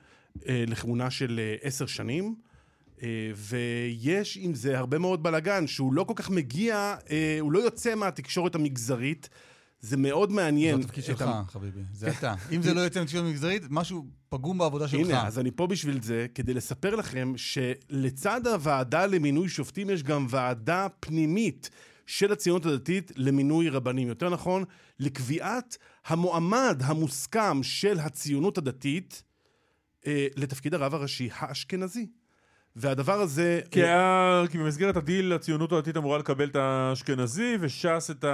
אה, לכהונה של אה, עשר שנים, אה, ויש עם זה הרבה מאוד בלאגן, שהוא לא כל כך מגיע, אה, הוא לא יוצא מהתקשורת המגזרית. זה מאוד מעניין. זה התפקיד שלך, ה- חביבי. זה אתה. אם זה לא יוצא מתקשורת מגזרית, משהו פגום בעבודה שלך. הנה, אז אני פה בשביל זה, כדי לספר לכם שלצד הוועדה למינוי שופטים יש גם ועדה פנימית של הציונות הדתית למינוי רבנים. יותר נכון, לקביעת המועמד המוסכם של הציונות הדתית אה, לתפקיד הרב הראשי האשכנזי. והדבר הזה... כי, אה, היה, כי במסגרת הדיל הציונות הדתית אמורה לקבל את האשכנזי וש"ס את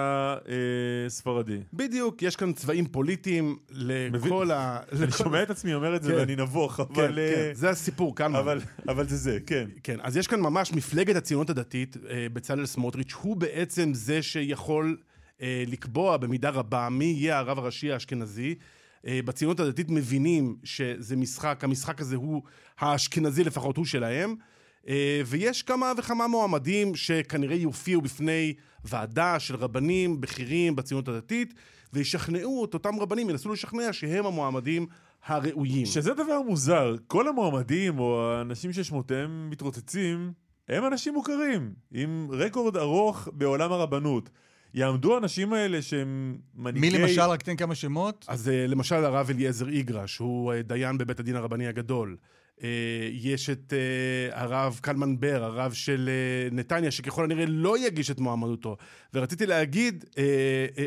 הספרדי. בדיוק, יש כאן צבעים פוליטיים לכל ה... אני לכל- שומע את עצמי אומר את זה כן. ואני נבוך, כן, אבל... אה, כן, זה הסיפור, כאן. אבל, אבל זה זה, כן. כן, אז יש כאן ממש מפלגת הציונות הדתית, אה, בצלאל סמוטריץ', הוא בעצם זה שיכול אה, לקבוע במידה רבה מי יהיה הרב הראשי האשכנזי. אה, בציונות הדתית מבינים שזה משחק, המשחק הזה הוא האשכנזי לפחות, הוא שלהם. אה, ויש כמה וכמה מועמדים שכנראה יופיעו בפני ועדה של רבנים בכירים בציונות הדתית, וישכנעו את אותם רבנים, ינסו לשכנע שהם המועמדים הראויים. שזה דבר מוזר, כל המועמדים או האנשים ששמותיהם מתרוצצים, הם אנשים מוכרים, עם רקורד ארוך בעולם הרבנות. יעמדו האנשים האלה שהם מנהיגי... מי למשל, רק תן כמה שמות. אז אה, למשל הרב אליעזר איגרש, הוא אה, דיין בבית הדין הרבני הגדול. אה, יש את הרב קלמן בר, הרב של נתניה, שככל הנראה לא יגיש את מועמדותו. ורציתי להגיד,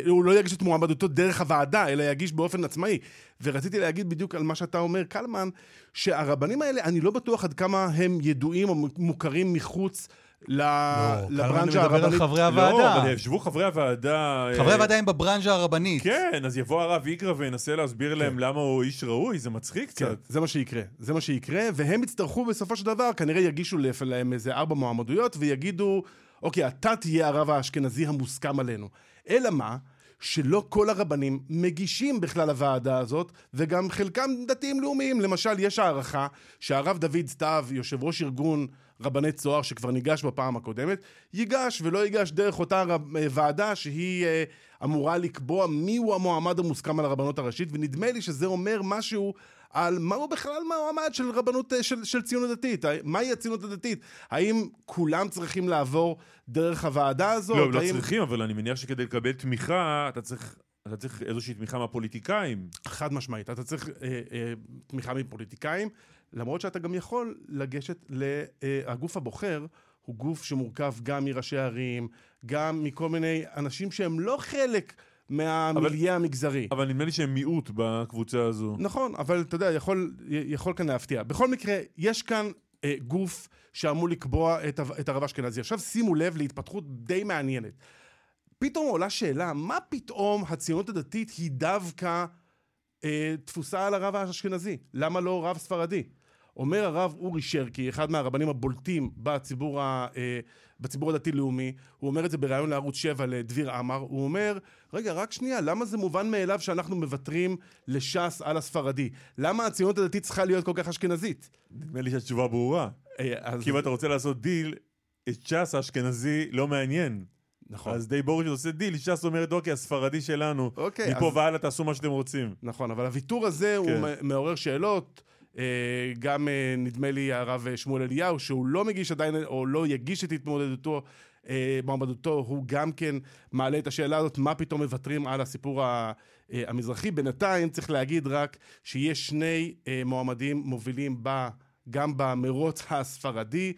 הוא לא יגיש את מועמדותו דרך הוועדה, אלא יגיש באופן עצמאי. ורציתי להגיד בדיוק על מה שאתה אומר, קלמן, שהרבנים האלה, אני לא בטוח עד כמה הם ידועים או מוכרים מחוץ ל- קלמן לברנז'ה מדבר על הרבנית. חברי לא, הוועדה. אבל ישבו חברי הוועדה... חברי אה, הוועדה הם בברנז'ה הרבנית. כן, אז יבוא הרב איגרא וינסה להסביר להם למה הוא איש ראוי, זה מצחיק כן, קצת. זה מה שיקרה, זה מה שיקרה, והם יצטרכו בסופו של דבר, כנראה יגישו להם איזה ארבע מועמדויות, ויגידו, אוקיי, אתה תהיה הרב האשכנזי המוסכם עלינו. אלא מה? שלא כל הרבנים מגישים בכלל לוועדה הזאת, וגם חלקם דתיים לאומיים. למשל, יש הערכה שהרב דוד סתיו, יושב ראש ארגון רבני צוהר שכבר ניגש בפעם הקודמת, ייגש ולא ייגש דרך אותה רב, אה, ועדה שהיא אה, אמורה לקבוע מיהו המועמד המוסכם על הרבנות הראשית, ונדמה לי שזה אומר משהו על מהו בכלל מעמד של רבנות, אה, של, של ציונות דתית, מהי הציונות הדתית? האם כולם צריכים לעבור דרך הוועדה הזאת? לא, הם לא האם... צריכים, אבל אני מניח שכדי לקבל תמיכה, אתה צריך... אתה צריך איזושהי תמיכה מהפוליטיקאים. חד משמעית, אתה צריך אה, אה, תמיכה מפוליטיקאים, למרות שאתה גם יכול לגשת אה, הבוחר, הוא גוף שמורכב גם מראשי ערים, גם מכל מיני אנשים שהם לא חלק מהמיליה המגזרי. אבל נדמה לי שהם מיעוט בקבוצה הזו. נכון, אבל אתה יודע, יכול, יכול כאן להפתיע. בכל מקרה, יש כאן אה, גוף שאמור לקבוע את, את הרב אשכנזי. עכשיו שימו לב להתפתחות די מעניינת. פתאום עולה שאלה, מה פתאום הציונות הדתית היא דווקא אה, תפוסה על הרב האשכנזי? למה לא רב ספרדי? אומר הרב אורי שרקי, אחד מהרבנים הבולטים בציבור, ה, אה, בציבור הדתי-לאומי, הוא אומר את זה בריאיון לערוץ 7 לדביר עמר, הוא אומר, רגע, רק שנייה, למה זה מובן מאליו שאנחנו מוותרים לש"ס על הספרדי? למה הציונות הדתית צריכה להיות כל כך אשכנזית? נדמה לי שהתשובה ברורה. אה, אז... כי אם אתה רוצה לעשות דיל, את ש"ס האשכנזי לא מעניין. נכון. אז די ברור שעושה דיל, ש"ס אומרת, אוקיי, הספרדי שלנו, אוקיי, מפה אז... והלאה תעשו מה שאתם רוצים. נכון, אבל הוויתור הזה כן. הוא מעורר שאלות. אה, גם אה, נדמה לי הרב שמואל אליהו, שהוא לא מגיש עדיין, או לא יגיש את התמודדותו, אה, מועמדותו, הוא גם כן מעלה את השאלה הזאת, מה פתאום מוותרים על הסיפור המזרחי. בינתיים צריך להגיד רק שיש שני מועמדים מובילים ב... גם במרוץ הספרדי,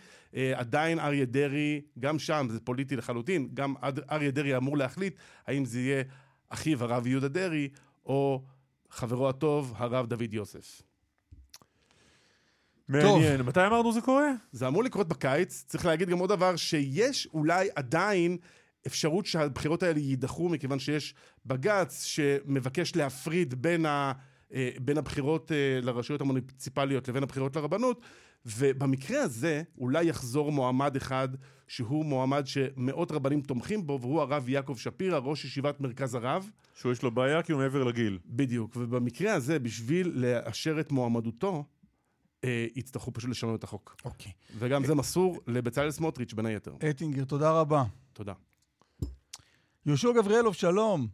עדיין אריה דרעי, גם שם זה פוליטי לחלוטין, גם אריה דרעי אמור להחליט האם זה יהיה אחיו הרב יהודה דרעי, או חברו הטוב, הרב דוד יוסף. מעניין. טוב. מתי אמרנו זה קורה? זה אמור לקרות בקיץ. צריך להגיד גם עוד דבר, שיש אולי עדיין אפשרות שהבחירות האלה יידחו, מכיוון שיש בג"ץ שמבקש להפריד בין, ה, אה, בין הבחירות אה, לרשויות המוניציפליות לבין הבחירות לרבנות, ובמקרה הזה אולי יחזור מועמד אחד שהוא מועמד שמאות רבנים תומכים בו, והוא הרב יעקב שפירא, ראש ישיבת מרכז הרב. שהוא יש לו בעיה כי הוא מעבר לגיל. בדיוק, ובמקרה הזה, בשביל לאשר את מועמדותו, יצטרכו פשוט לשנות את החוק. אוקיי. וגם זה מסור לבצלאל סמוטריץ' בין היתר. אטינגר, תודה רבה. תודה. יהושע גבריאלוב, שלום.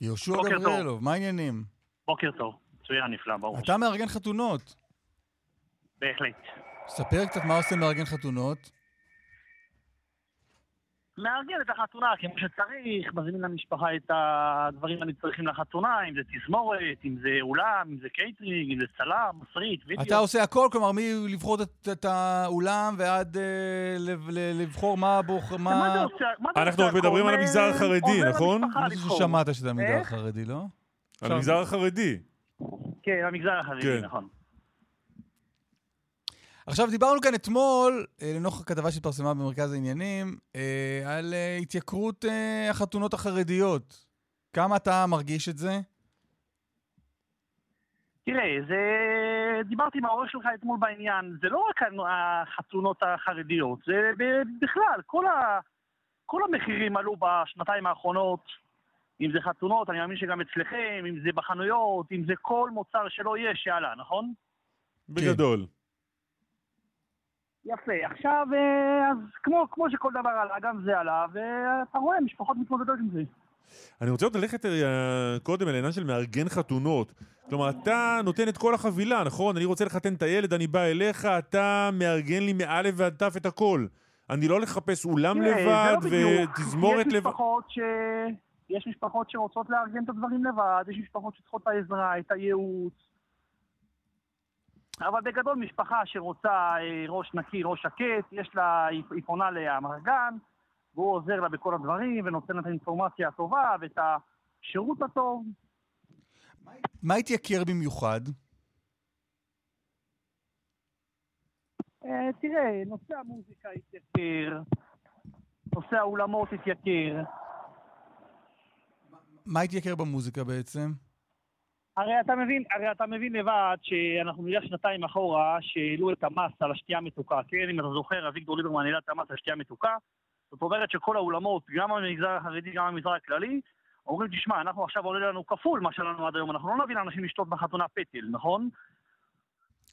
יהושע גבריאלוב, מה העניינים? בוקר טוב, מצוין, נפלא, ברור. אתה מארגן חתונות. בהחלט. ספר קצת מה עושה מארגן חתונות. מארגן את החתונה כמו שצריך, מזמין למשפחה את הדברים הנצרכים לחתונה, אם זה תזמורת, אם זה אולם, אם זה קייטרינג, אם זה צלם, מסריט, וידאו. אתה עושה הכל, כלומר, לבחור את, את האולם ועד אה, לבחור מה בוחר, מה... מה אתה עושה? אנחנו רק מדברים על המגזר החרדי, נכון? אני חושב ששמעת שזה המגזר החרדי, לא? על המגזר החרדי. כן, המגזר החרדי, כן. נכון. עכשיו, דיברנו כאן אתמול, אה, לנוכח הכתבה שהתפרסמה במרכז העניינים, אה, על אה, התייקרות החתונות החרדיות. כמה אתה מרגיש את זה? תראה, זה... דיברתי עם העורך שלך אתמול בעניין, זה לא רק החתונות החרדיות, זה בכלל, כל, ה... כל המחירים עלו בשנתיים האחרונות, אם זה חתונות, אני מאמין שגם אצלכם, אם זה בחנויות, אם זה כל מוצר שלא יהיה שעלה, נכון? בגדול. יפה. עכשיו, אה, אז כמו, כמו שכל דבר עלה, גם זה עלה, ואתה רואה, משפחות מתמודדות עם זה. אני רוצה עוד ללכת אה, קודם אל העניין של מארגן חתונות. כלומר, אתה נותן את כל החבילה, נכון? אני רוצה לחתן את הילד, אני בא אליך, אתה מארגן לי מאלף ועד תף את הכל. אני לא לחפש אולם לבד ותזמורת לבד. ש... יש משפחות שרוצות לארגן את הדברים לבד, יש משפחות שצריכות את העזרה, את הייעוץ. אבל בגדול משפחה שרוצה אה, ראש נקי, ראש שקט, יש לה, היא פונה לאמרגן, והוא עוזר לה בכל הדברים, ונותן לה את האינפורמציה הטובה ואת השירות הטוב. מה התייקר במיוחד? אה, תראה, נושא המוזיקה התייקר, נושא האולמות התייקר. מה התייקר במוזיקה בעצם? הרי אתה מבין, הרי אתה מבין לבד שאנחנו נראה שנתיים אחורה שהעלו את המס על השתייה המתוקה, כן? אם אתה זוכר, אביגדור ליברמן העלה את המס על השתייה המתוקה, זאת אומרת שכל האולמות, גם במגזר החרדי, גם במגזר הכללי, אומרים, תשמע, אנחנו עכשיו עולה לנו כפול מה שלנו עד היום, אנחנו לא נביא לאנשים לשתות בחתונה פטל, נכון?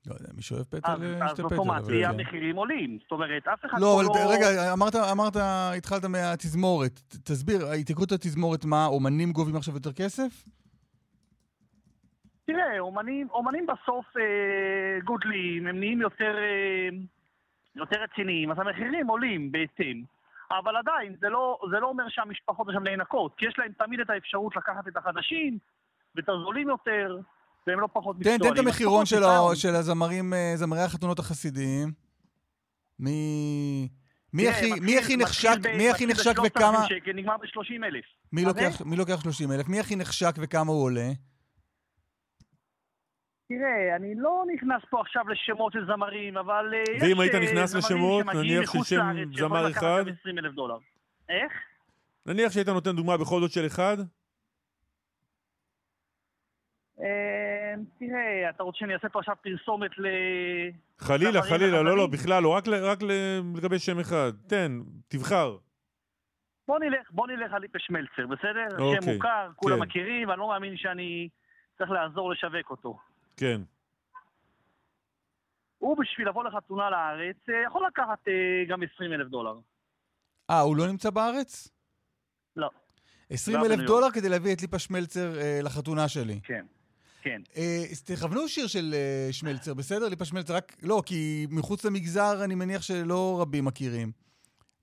לא יודע, מי שאוהב פטל, אז אה, אז ישתה פטל. אוטומטי אבל- המחירים עולים. זאת אומרת, אף אחד לא, פה אבל לא... רגע, אמרת, אמרת, התחלת מהתזמורת. תסביר, התייקרות התזמורת, מה, אומנים גובים עכשיו יותר כסף? תראה, אומנים, אומנים בסוף אה, גודלים, הם נהיים יותר, אה, יותר רציניים, אז המחירים עולים בהתאם. אבל עדיין, זה לא, זה לא אומר שהמשפחות שם נאנקות, כי יש להם תמיד את האפשרות לקחת את החדשים ואת הזולים יותר, והם לא פחות מקצוענים. תן את המחירון של. ה- של הזמרים, אה, זמרי החתונות החסידיים. מי... הכי, מי הכי נחשק, מי הכי נחשק ב-3,000 וכמה... שקל, נגמר ב-30 אלף. מי לוקח 30 אלף? מי הכי נחשק וכמה הוא עולה? תראה, אני לא נכנס פה עכשיו לשמות של זמרים, אבל... אה, ואם היית אה, נכנס לשמות, נניח של שם זמר אחד? גם 20 אלף דולר. איך? נניח שהיית נותן דוגמה בכל זאת של אחד? אה, תראה, אתה רוצה שאני אעשה פה עכשיו פרסומת ל... חלילה, חלילה, לא, לא? בכלל, לא, רק לגבי שם אחד. תן, תבחר. בוא נלך, בוא נלך על ליפש מלצר, בסדר? שם אוקיי, מוכר, כולם כן. מכירים, ואני לא מאמין שאני צריך לעזור לשווק אותו. כן. הוא בשביל לבוא לחתונה לארץ, אה, יכול לקחת אה, גם 20 אלף דולר. אה, הוא לא נמצא בארץ? לא. 20 גר אלף דולר כדי להביא את ליפה שמלצר אה, לחתונה שלי. כן, כן. אה, תכוונו שיר של אה, שמלצר, בסדר? ליפה שמלצר, רק... לא, כי מחוץ למגזר אני מניח שלא רבים מכירים,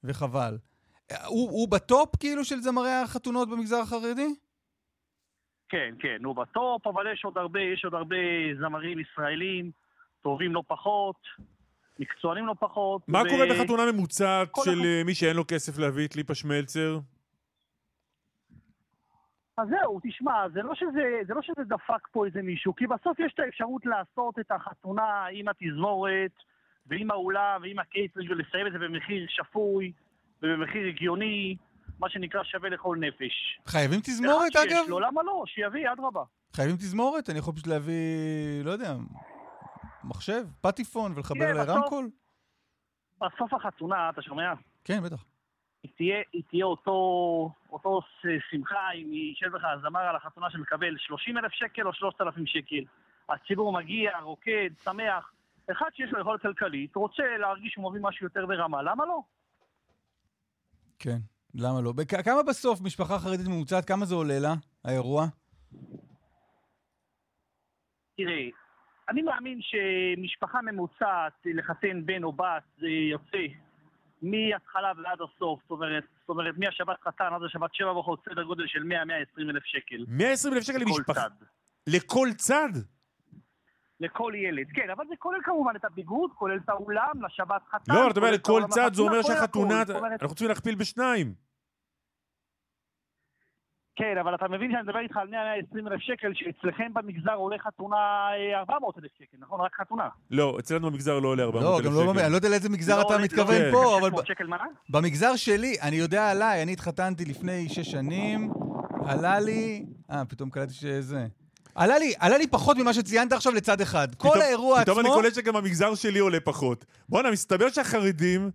וחבל. הוא, הוא בטופ כאילו של זמרי החתונות במגזר החרדי? כן, כן, הוא בטופ, אבל יש עוד הרבה, יש עוד הרבה זמרים ישראלים, טובים לא פחות, מקצוענים לא פחות. מה ו- קורה בחתונה ממוצעת של החת- אה, מי שאין לו כסף להביא את ליפה שמלצר? אז זהו, תשמע, זה לא, שזה, זה לא שזה דפק פה איזה מישהו, כי בסוף יש את האפשרות לעשות את החתונה עם התזמורת, ועם האולם, ועם הקייטרינג, ולסיים את זה במחיר שפוי, ובמחיר הגיוני, מה שנקרא שווה לכל נפש. חייבים תזמורת, אחד שיש אגב? לו, למה לא? שיביא, אדרבה. חייבים תזמורת? אני יכול פשוט להביא, לא יודע, מחשב, פטיפון ולחבר תראה, אליי בסוף- החתונה, אתה שומע? כן, בטח. היא תהיה, היא תהיה אותו, אותו שמחה אם יישב לך הזמר על החתונה שמקבל 30 אלף שקל או 3,000 שקל. הציבור מגיע, רוקד, שמח. אחד שיש לו יכולת כלכלית, רוצה להרגיש שהוא מביא משהו יותר ברמה, למה לא? כן, למה לא? בכ- כמה בסוף משפחה חרדית ממוצעת, כמה זה עולה לה, האירוע? תראה, אני מאמין שמשפחה ממוצעת, לחתן בן או בת, זה יוצא מההתחלה ועד הסוף. זאת אומרת, זאת אומרת, מהשבת חתן עד השבת שבע ברכות, סדר גודל של 100-120 אלף שקל. 120 אלף שקל לכל למשפחה. צד. לכל צד? לכל ילד, כן, אבל זה כולל כמובן את הביגוד, כולל את האולם, לשבת חתן. לא, אתה אומר לכל צד, זה אומר שהחתונה, אנחנו רוצים להכפיל בשניים. כן, אבל אתה מבין שאני מדבר איתך על 100-120 אלף שקל, שאצלכם במגזר עולה חתונה אה, 400 אלף שקל, נכון? רק חתונה. לא, אצלנו במגזר לא עולה 400 לא, אלף גם שקל. לא, אני לא יודע לאיזה מגזר לא אתה מתכוון לא פה, אבל 600 שקל מה? במגזר שלי, אני יודע עליי, אני התחתנתי לפני שש שנים, עלה לי... אה, פתאום קלטתי שזה... עלה לי, עלה לי פחות ממה שציינת עכשיו לצד אחד. כל פתאום- האירוע עצמו... פתאום אני קולט שגם המגזר שלי עולה פחות. בואנה, מסתבר שהחרדים...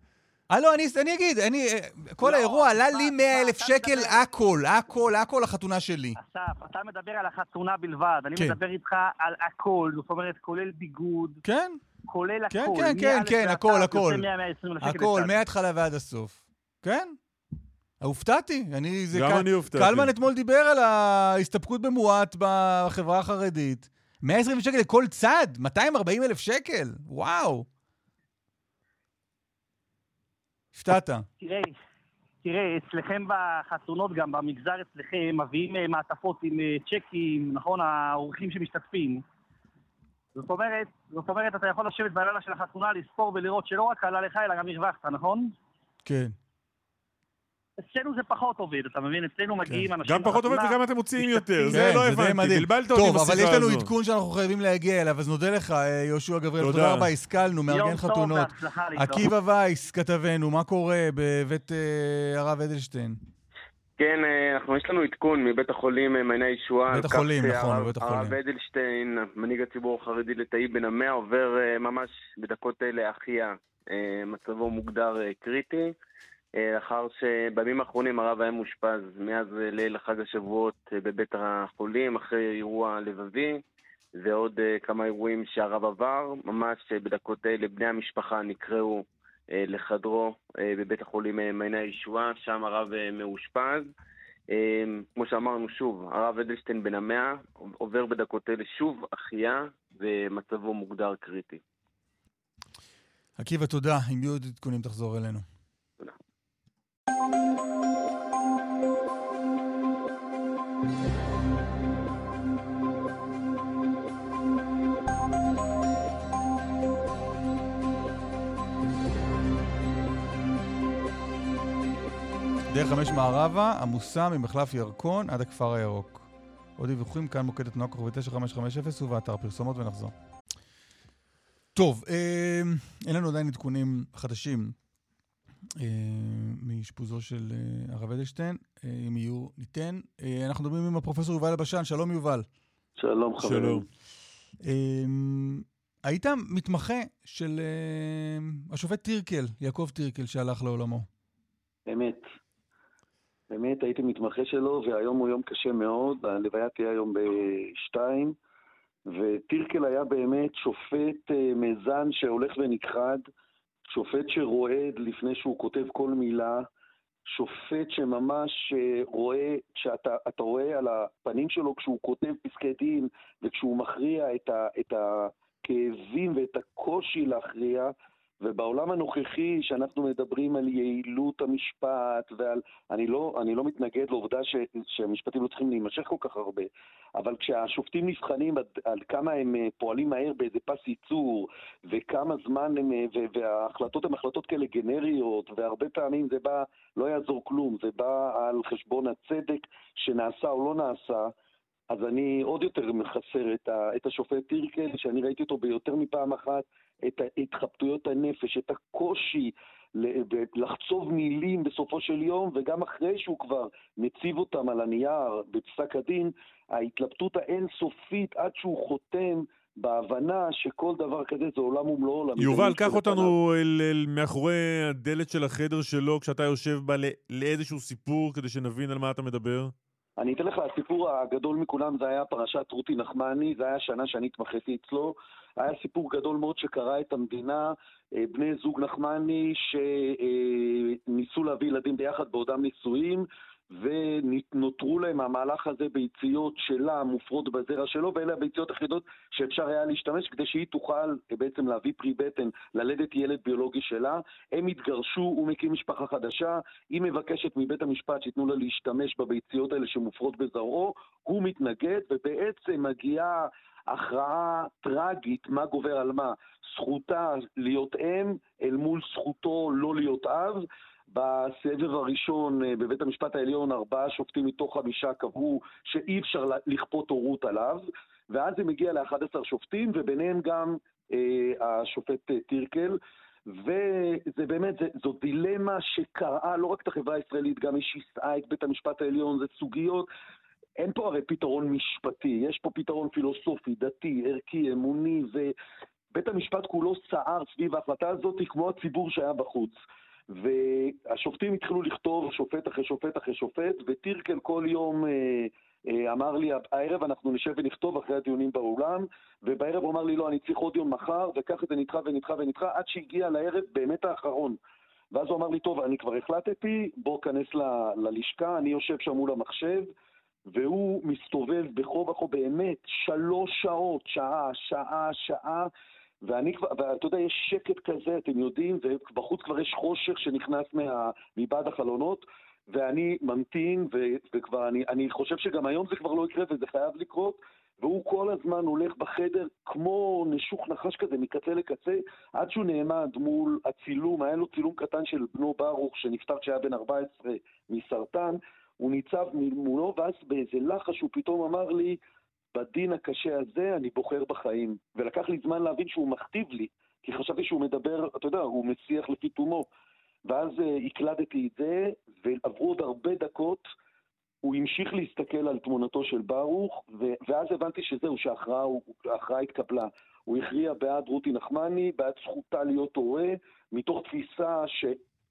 לא, אני, אני אגיד, אני, אה, כל לא, האירוע עלה לי תשמע, 100 אלף שקל, מדבר- הכל, הכל, הכל לחתונה שלי. אסף, אתה מדבר על החתונה בלבד, אני כן. מדבר איתך על הכל, זאת אומרת, כולל ביגוד, כן, כולל כן, הכל. כן, כן, כן, ועד הכל, הכל. יוצא 100-120 אלף שקל הכל. מההתחלה ועד הסוף. כן? הופתעתי. אני, זה גם קל- אני הופתעתי. קלמן אתמול דיבר על ההסתפקות במועט בחברה החרדית. 120 שקל לכל צד, 240 אלף שקל, וואו. הפתעת. תראה, תראה, אצלכם בחתונות, גם במגזר אצלכם, מביאים אה, מעטפות עם אה, צ'קים, נכון? האורחים שמשתתפים. זאת אומרת, זאת אומרת, אתה יכול לשבת בלילה של החתונה, לספור ולראות שלא רק עלה לך, אלא גם הרווחת, נכון? כן. אצלנו זה פחות עובד, אתה מבין? אצלנו מגיעים אנשים גם פחות עובד וגם אתם מוציאים יותר. כן, זה לא הבנתי. בלבלת אותי טוב, אבל יש לנו הזו. עדכון שאנחנו חייבים להגיע אליו, אז נודה לך, אה, יהושע גבריאל. תודה. רבה, השכלנו, מארגן חתונות. עקיבא וייס, כתבנו, מה קורה בבית אה, הרב אדלשטיין? כן, אה, אנחנו, יש לנו עדכון מבית החולים מעייני הישועה. בית החולים, נכון, בית החולים. הרב אדלשטיין, מנהיג הציבור החרדי לתאי בן המאה, עובר ממש בדקות אלה אחיה. מצבו מוגדר קריטי. אה, לאחר שבימים האחרונים הרב היה מאושפז מאז ליל חג השבועות אה, בבית החולים, אחרי אירוע לבבי. ועוד אה, כמה אירועים שהרב עבר. ממש בדקות אלה בני המשפחה נקראו לחדרו בבית החולים מעייני הישועה, שם הרב מאושפז. כמו שאמרנו שוב, הרב אדלשטיין בן המאה עובר בדקות אלה שוב החייאה ומצבו מוגדר קריטי. עקיבא, תודה. אם יהיו עוד עדכונים תחזור אלינו. תודה. דרך חמש מערבה, עמוסה ממחלף ירקון עד הכפר הירוק. עוד דיווחים, כאן מוקד התנועה כוכבי 9550 ובאתר פרסומות ונחזור. טוב, אה, אין לנו עדיין עדכונים חדשים מאשפוזו של אה, הרב אדלשטיין. אה, אם יהיו, ניתן. אה, אנחנו מדברים עם הפרופסור יובל אלבשן. שלום יובל. שלום חברים. שלום. אה, היית מתמחה של אה, השופט טירקל, יעקב טירקל, שהלך לעולמו. אמת. באמת הייתי מתמחה שלו, והיום הוא יום קשה מאוד, הלוויה תהיה היום בשתיים, וטירקל היה באמת שופט אה, מזן שהולך ונכחד, שופט שרועד לפני שהוא כותב כל מילה, שופט שממש אה, רואה, שאתה אתה רואה על הפנים שלו כשהוא כותב פסקי דין וכשהוא מכריע את, ה, את הכאבים ואת הקושי להכריע, ובעולם הנוכחי, שאנחנו מדברים על יעילות המשפט ועל... אני לא, אני לא מתנגד לעובדה ש, שהמשפטים לא צריכים להימשך כל כך הרבה, אבל כשהשופטים נבחנים על, על כמה הם אה, פועלים מהר באיזה פס ייצור, וכמה זמן הם... אה, ו- וההחלטות הן החלטות כאלה גנריות, והרבה פעמים זה בא, לא יעזור כלום, זה בא על חשבון הצדק שנעשה או לא נעשה. אז אני עוד יותר מחסר את, ה, את השופט טירקל, שאני ראיתי אותו ביותר מפעם אחת, את התחבטויות הנפש, את הקושי לחצוב מילים בסופו של יום, וגם אחרי שהוא כבר מציב אותם על הנייר בפסק הדין, ההתלבטות האינסופית עד שהוא חותם בהבנה שכל דבר כזה זה עולם ומלואו. יובל, קח. אותנו אל, אל מאחורי הדלת של החדר שלו כשאתה יושב בה לאיזשהו סיפור כדי שנבין על מה אתה מדבר. אני אתן לך, הסיפור הגדול מכולם זה היה פרשת רותי נחמני, זה היה שנה שאני התמחיתי אצלו. היה סיפור גדול מאוד שקרע את המדינה, אה, בני זוג נחמני שניסו להביא ילדים ביחד בעודם נישואים, ונותרו להם מהמהלך הזה ביציות שלה מופרות בזרע שלו, ואלה הביציות היחידות שאפשר היה להשתמש כדי שהיא תוכל אה, בעצם להביא פרי בטן, ללדת ילד ביולוגי שלה. הם התגרשו, הוא מקים משפחה חדשה, היא מבקשת מבית המשפט שייתנו לה להשתמש בביציות האלה שמופרות בזרעו, הוא מתנגד, ובעצם מגיעה הכרעה טרגית, מה גובר על מה. זכותה להיות אם אל מול זכותו לא להיות אב. בסבב הראשון אה, בבית המשפט העליון ארבעה שופטים מתוך חמישה קבעו שאי אפשר לכפות הורות עליו, ואז זה מגיע ל-11 שופטים, וביניהם גם אה, השופט אה, טירקל. וזה באמת, זה, זו דילמה שקרעה לא רק את החברה הישראלית, גם היא שיסעה את בית המשפט העליון, זה סוגיות אין פה הרי פתרון משפטי, יש פה פתרון פילוסופי, דתי, ערכי, אמוני, ובית המשפט כולו סער סביב ההחלטה הזאת כמו הציבור שהיה בחוץ. והשופטים התחילו לכתוב שופט אחרי שופט אחרי שופט, וטירקל כל יום אה, אה, אמר לי, הערב אנחנו נשב ונכתוב אחרי הדיונים באולם, ובערב הוא אמר לי, לא, אני צריך עוד יום מחר, וככה זה נדחה ונדחה ונדחה, עד שהגיע לערב באמת האחרון. ואז הוא אמר לי, טוב, אני כבר החלטתי, בוא כנס ל- ללשכה, אני יושב שם מול המחשב, והוא מסתובב בחוב החוב באמת שלוש שעות, שעה, שעה, שעה, ואני כבר, ואתה יודע, יש שקט כזה, אתם יודעים, ובחוץ כבר יש חושך שנכנס מה, מבעד החלונות, ואני ממתין, ו, וכבר, אני, אני חושב שגם היום זה כבר לא יקרה וזה חייב לקרות, והוא כל הזמן הולך בחדר כמו נשוך נחש כזה מקצה לקצה, עד שהוא נעמד מול הצילום, היה לו צילום קטן של בנו ברוך שנפטר כשהיה בן 14 מסרטן, הוא ניצב מולו, ואז באיזה לחש הוא פתאום אמר לי, בדין הקשה הזה אני בוחר בחיים. ולקח לי זמן להבין שהוא מכתיב לי, כי חשבתי שהוא מדבר, אתה יודע, הוא מסיח לפי תומו. ואז uh, הקלדתי את זה, ועברו עוד הרבה דקות, הוא המשיך להסתכל על תמונתו של ברוך, ו- ואז הבנתי שזהו, שההכרעה התקבלה. הוא הכריע בעד רותי נחמני, בעד זכותה להיות הורה, מתוך תפיסה ש...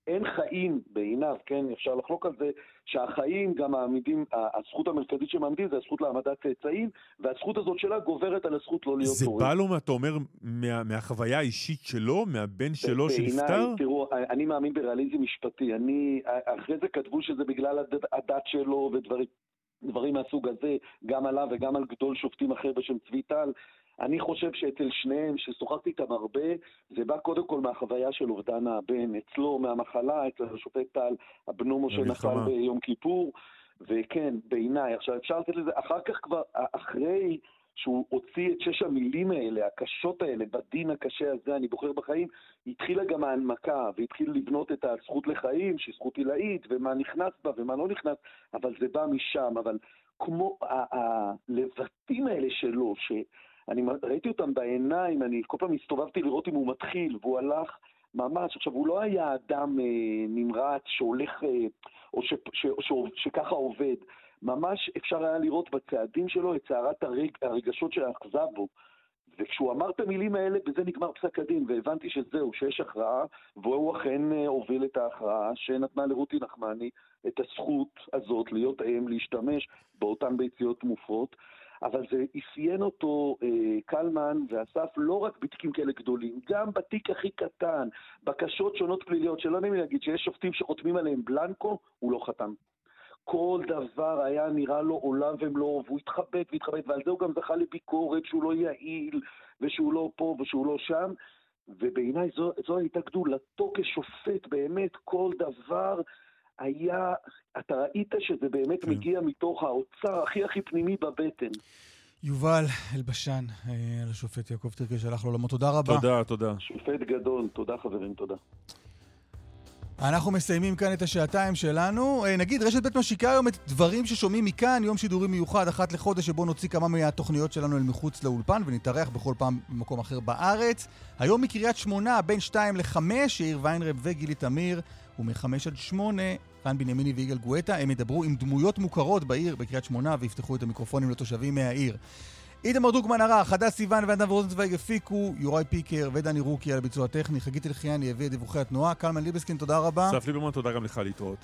אין חיים בעיניו, כן, אפשר לחלוק על זה, שהחיים גם מעמידים, הזכות המרכזית שמעמידים זה הזכות להעמדת צאצאים, והזכות הזאת שלה גוברת על הזכות לא להיות זה הורים. בא לו, אתה אומר, מה, מהחוויה האישית שלו, מהבן שלו שנפטר? בעיניי, תראו, אני מאמין בריאליזם משפטי. אני, אחרי זה כתבו שזה בגלל הד- הדת שלו ודברים דברים מהסוג הזה, גם עליו וגם על גדול שופטים אחר בשם צבי טל. אני חושב שאצל שניהם, ששוחחתי איתם הרבה, זה בא קודם כל מהחוויה של אובדן הבן, אצלו מהמחלה, אצל השופט טל, הבנו משה נפל. ביום כיפור, וכן, בעיניי. עכשיו, אפשר לתת לזה, אחר כך כבר, אחרי שהוא הוציא את שש המילים האלה, הקשות האלה, בדין הקשה הזה, אני בוחר בחיים, התחילה גם ההנמקה, והתחיל לבנות את הזכות לחיים, שהיא זכות עילאית, ומה נכנס בה ומה לא נכנס, אבל זה בא משם, אבל כמו הלבטים האלה שלו, שאני ראיתי אותם בעיניים, אני כל פעם הסתובבתי לראות אם הוא מתחיל, והוא הלך ממש, עכשיו הוא לא היה אדם אה, נמרץ שהולך, אה, או ש, ש, ש, שככה עובד, ממש אפשר היה לראות בצעדים שלו את סערת הרג, הרגשות שאחזה בו. וכשהוא אמר את המילים האלה, בזה נגמר פסק הדין, והבנתי שזהו, שיש הכרעה, והוא אכן אה, הוביל את ההכרעה שנתנה לרותי נחמני את הזכות הזאת להיות אם, להשתמש באותן ביציות מופרות. אבל זה אפיין אותו אה, קלמן ואסף לא רק בתיקים כאלה גדולים, גם בתיק הכי קטן, בקשות שונות פליליות, שלא נעים לי להגיד שיש שופטים שחותמים עליהם בלנקו, הוא לא חתם. כל דבר היה נראה לו עולם ומלואו, והוא התחבט והתחבט, ועל זה הוא גם זכה לביקורת שהוא לא יעיל, ושהוא לא פה ושהוא לא שם, ובעיניי זו, זו הייתה גדולתו כשופט, באמת, כל דבר היה, אתה ראית שזה באמת כן. מגיע מתוך האוצר הכי הכי פנימי בבטן. יובל אלבשן, אה, על השופט יעקב טירקל, שהלך לעולמו. תודה רבה. תודה, תודה. שופט גדול, תודה חברים, תודה. אנחנו מסיימים כאן את השעתיים שלנו. אה, נגיד, רשת ב' משיקה היום את דברים ששומעים מכאן, יום שידורי מיוחד אחת לחודש, שבו נוציא כמה מהתוכניות שלנו אל מחוץ לאולפן ונתארח בכל פעם במקום אחר בארץ. היום מקריית שמונה, בין 2 ל-5, יאיר ויינרב וגילי תמיר, ומ-5 עד 8, רן בנימיני ויגאל גואטה. הם ידברו עם דמויות מוכרות בעיר, בקריית שמונה, ויפתחו את המיקרופונים לתושבים מהעיר. איתמר דוגמן ערך, הדס סיוון ואדם רוזנצוויג הפיקו, יוראי פיקר ודני רוקי על הביצוע הטכני, חגית אלחיאני הביא את דיווחי התנועה, קלמן ליבסקין, תודה רבה. אסף ליברמן, תודה גם לך להתראות.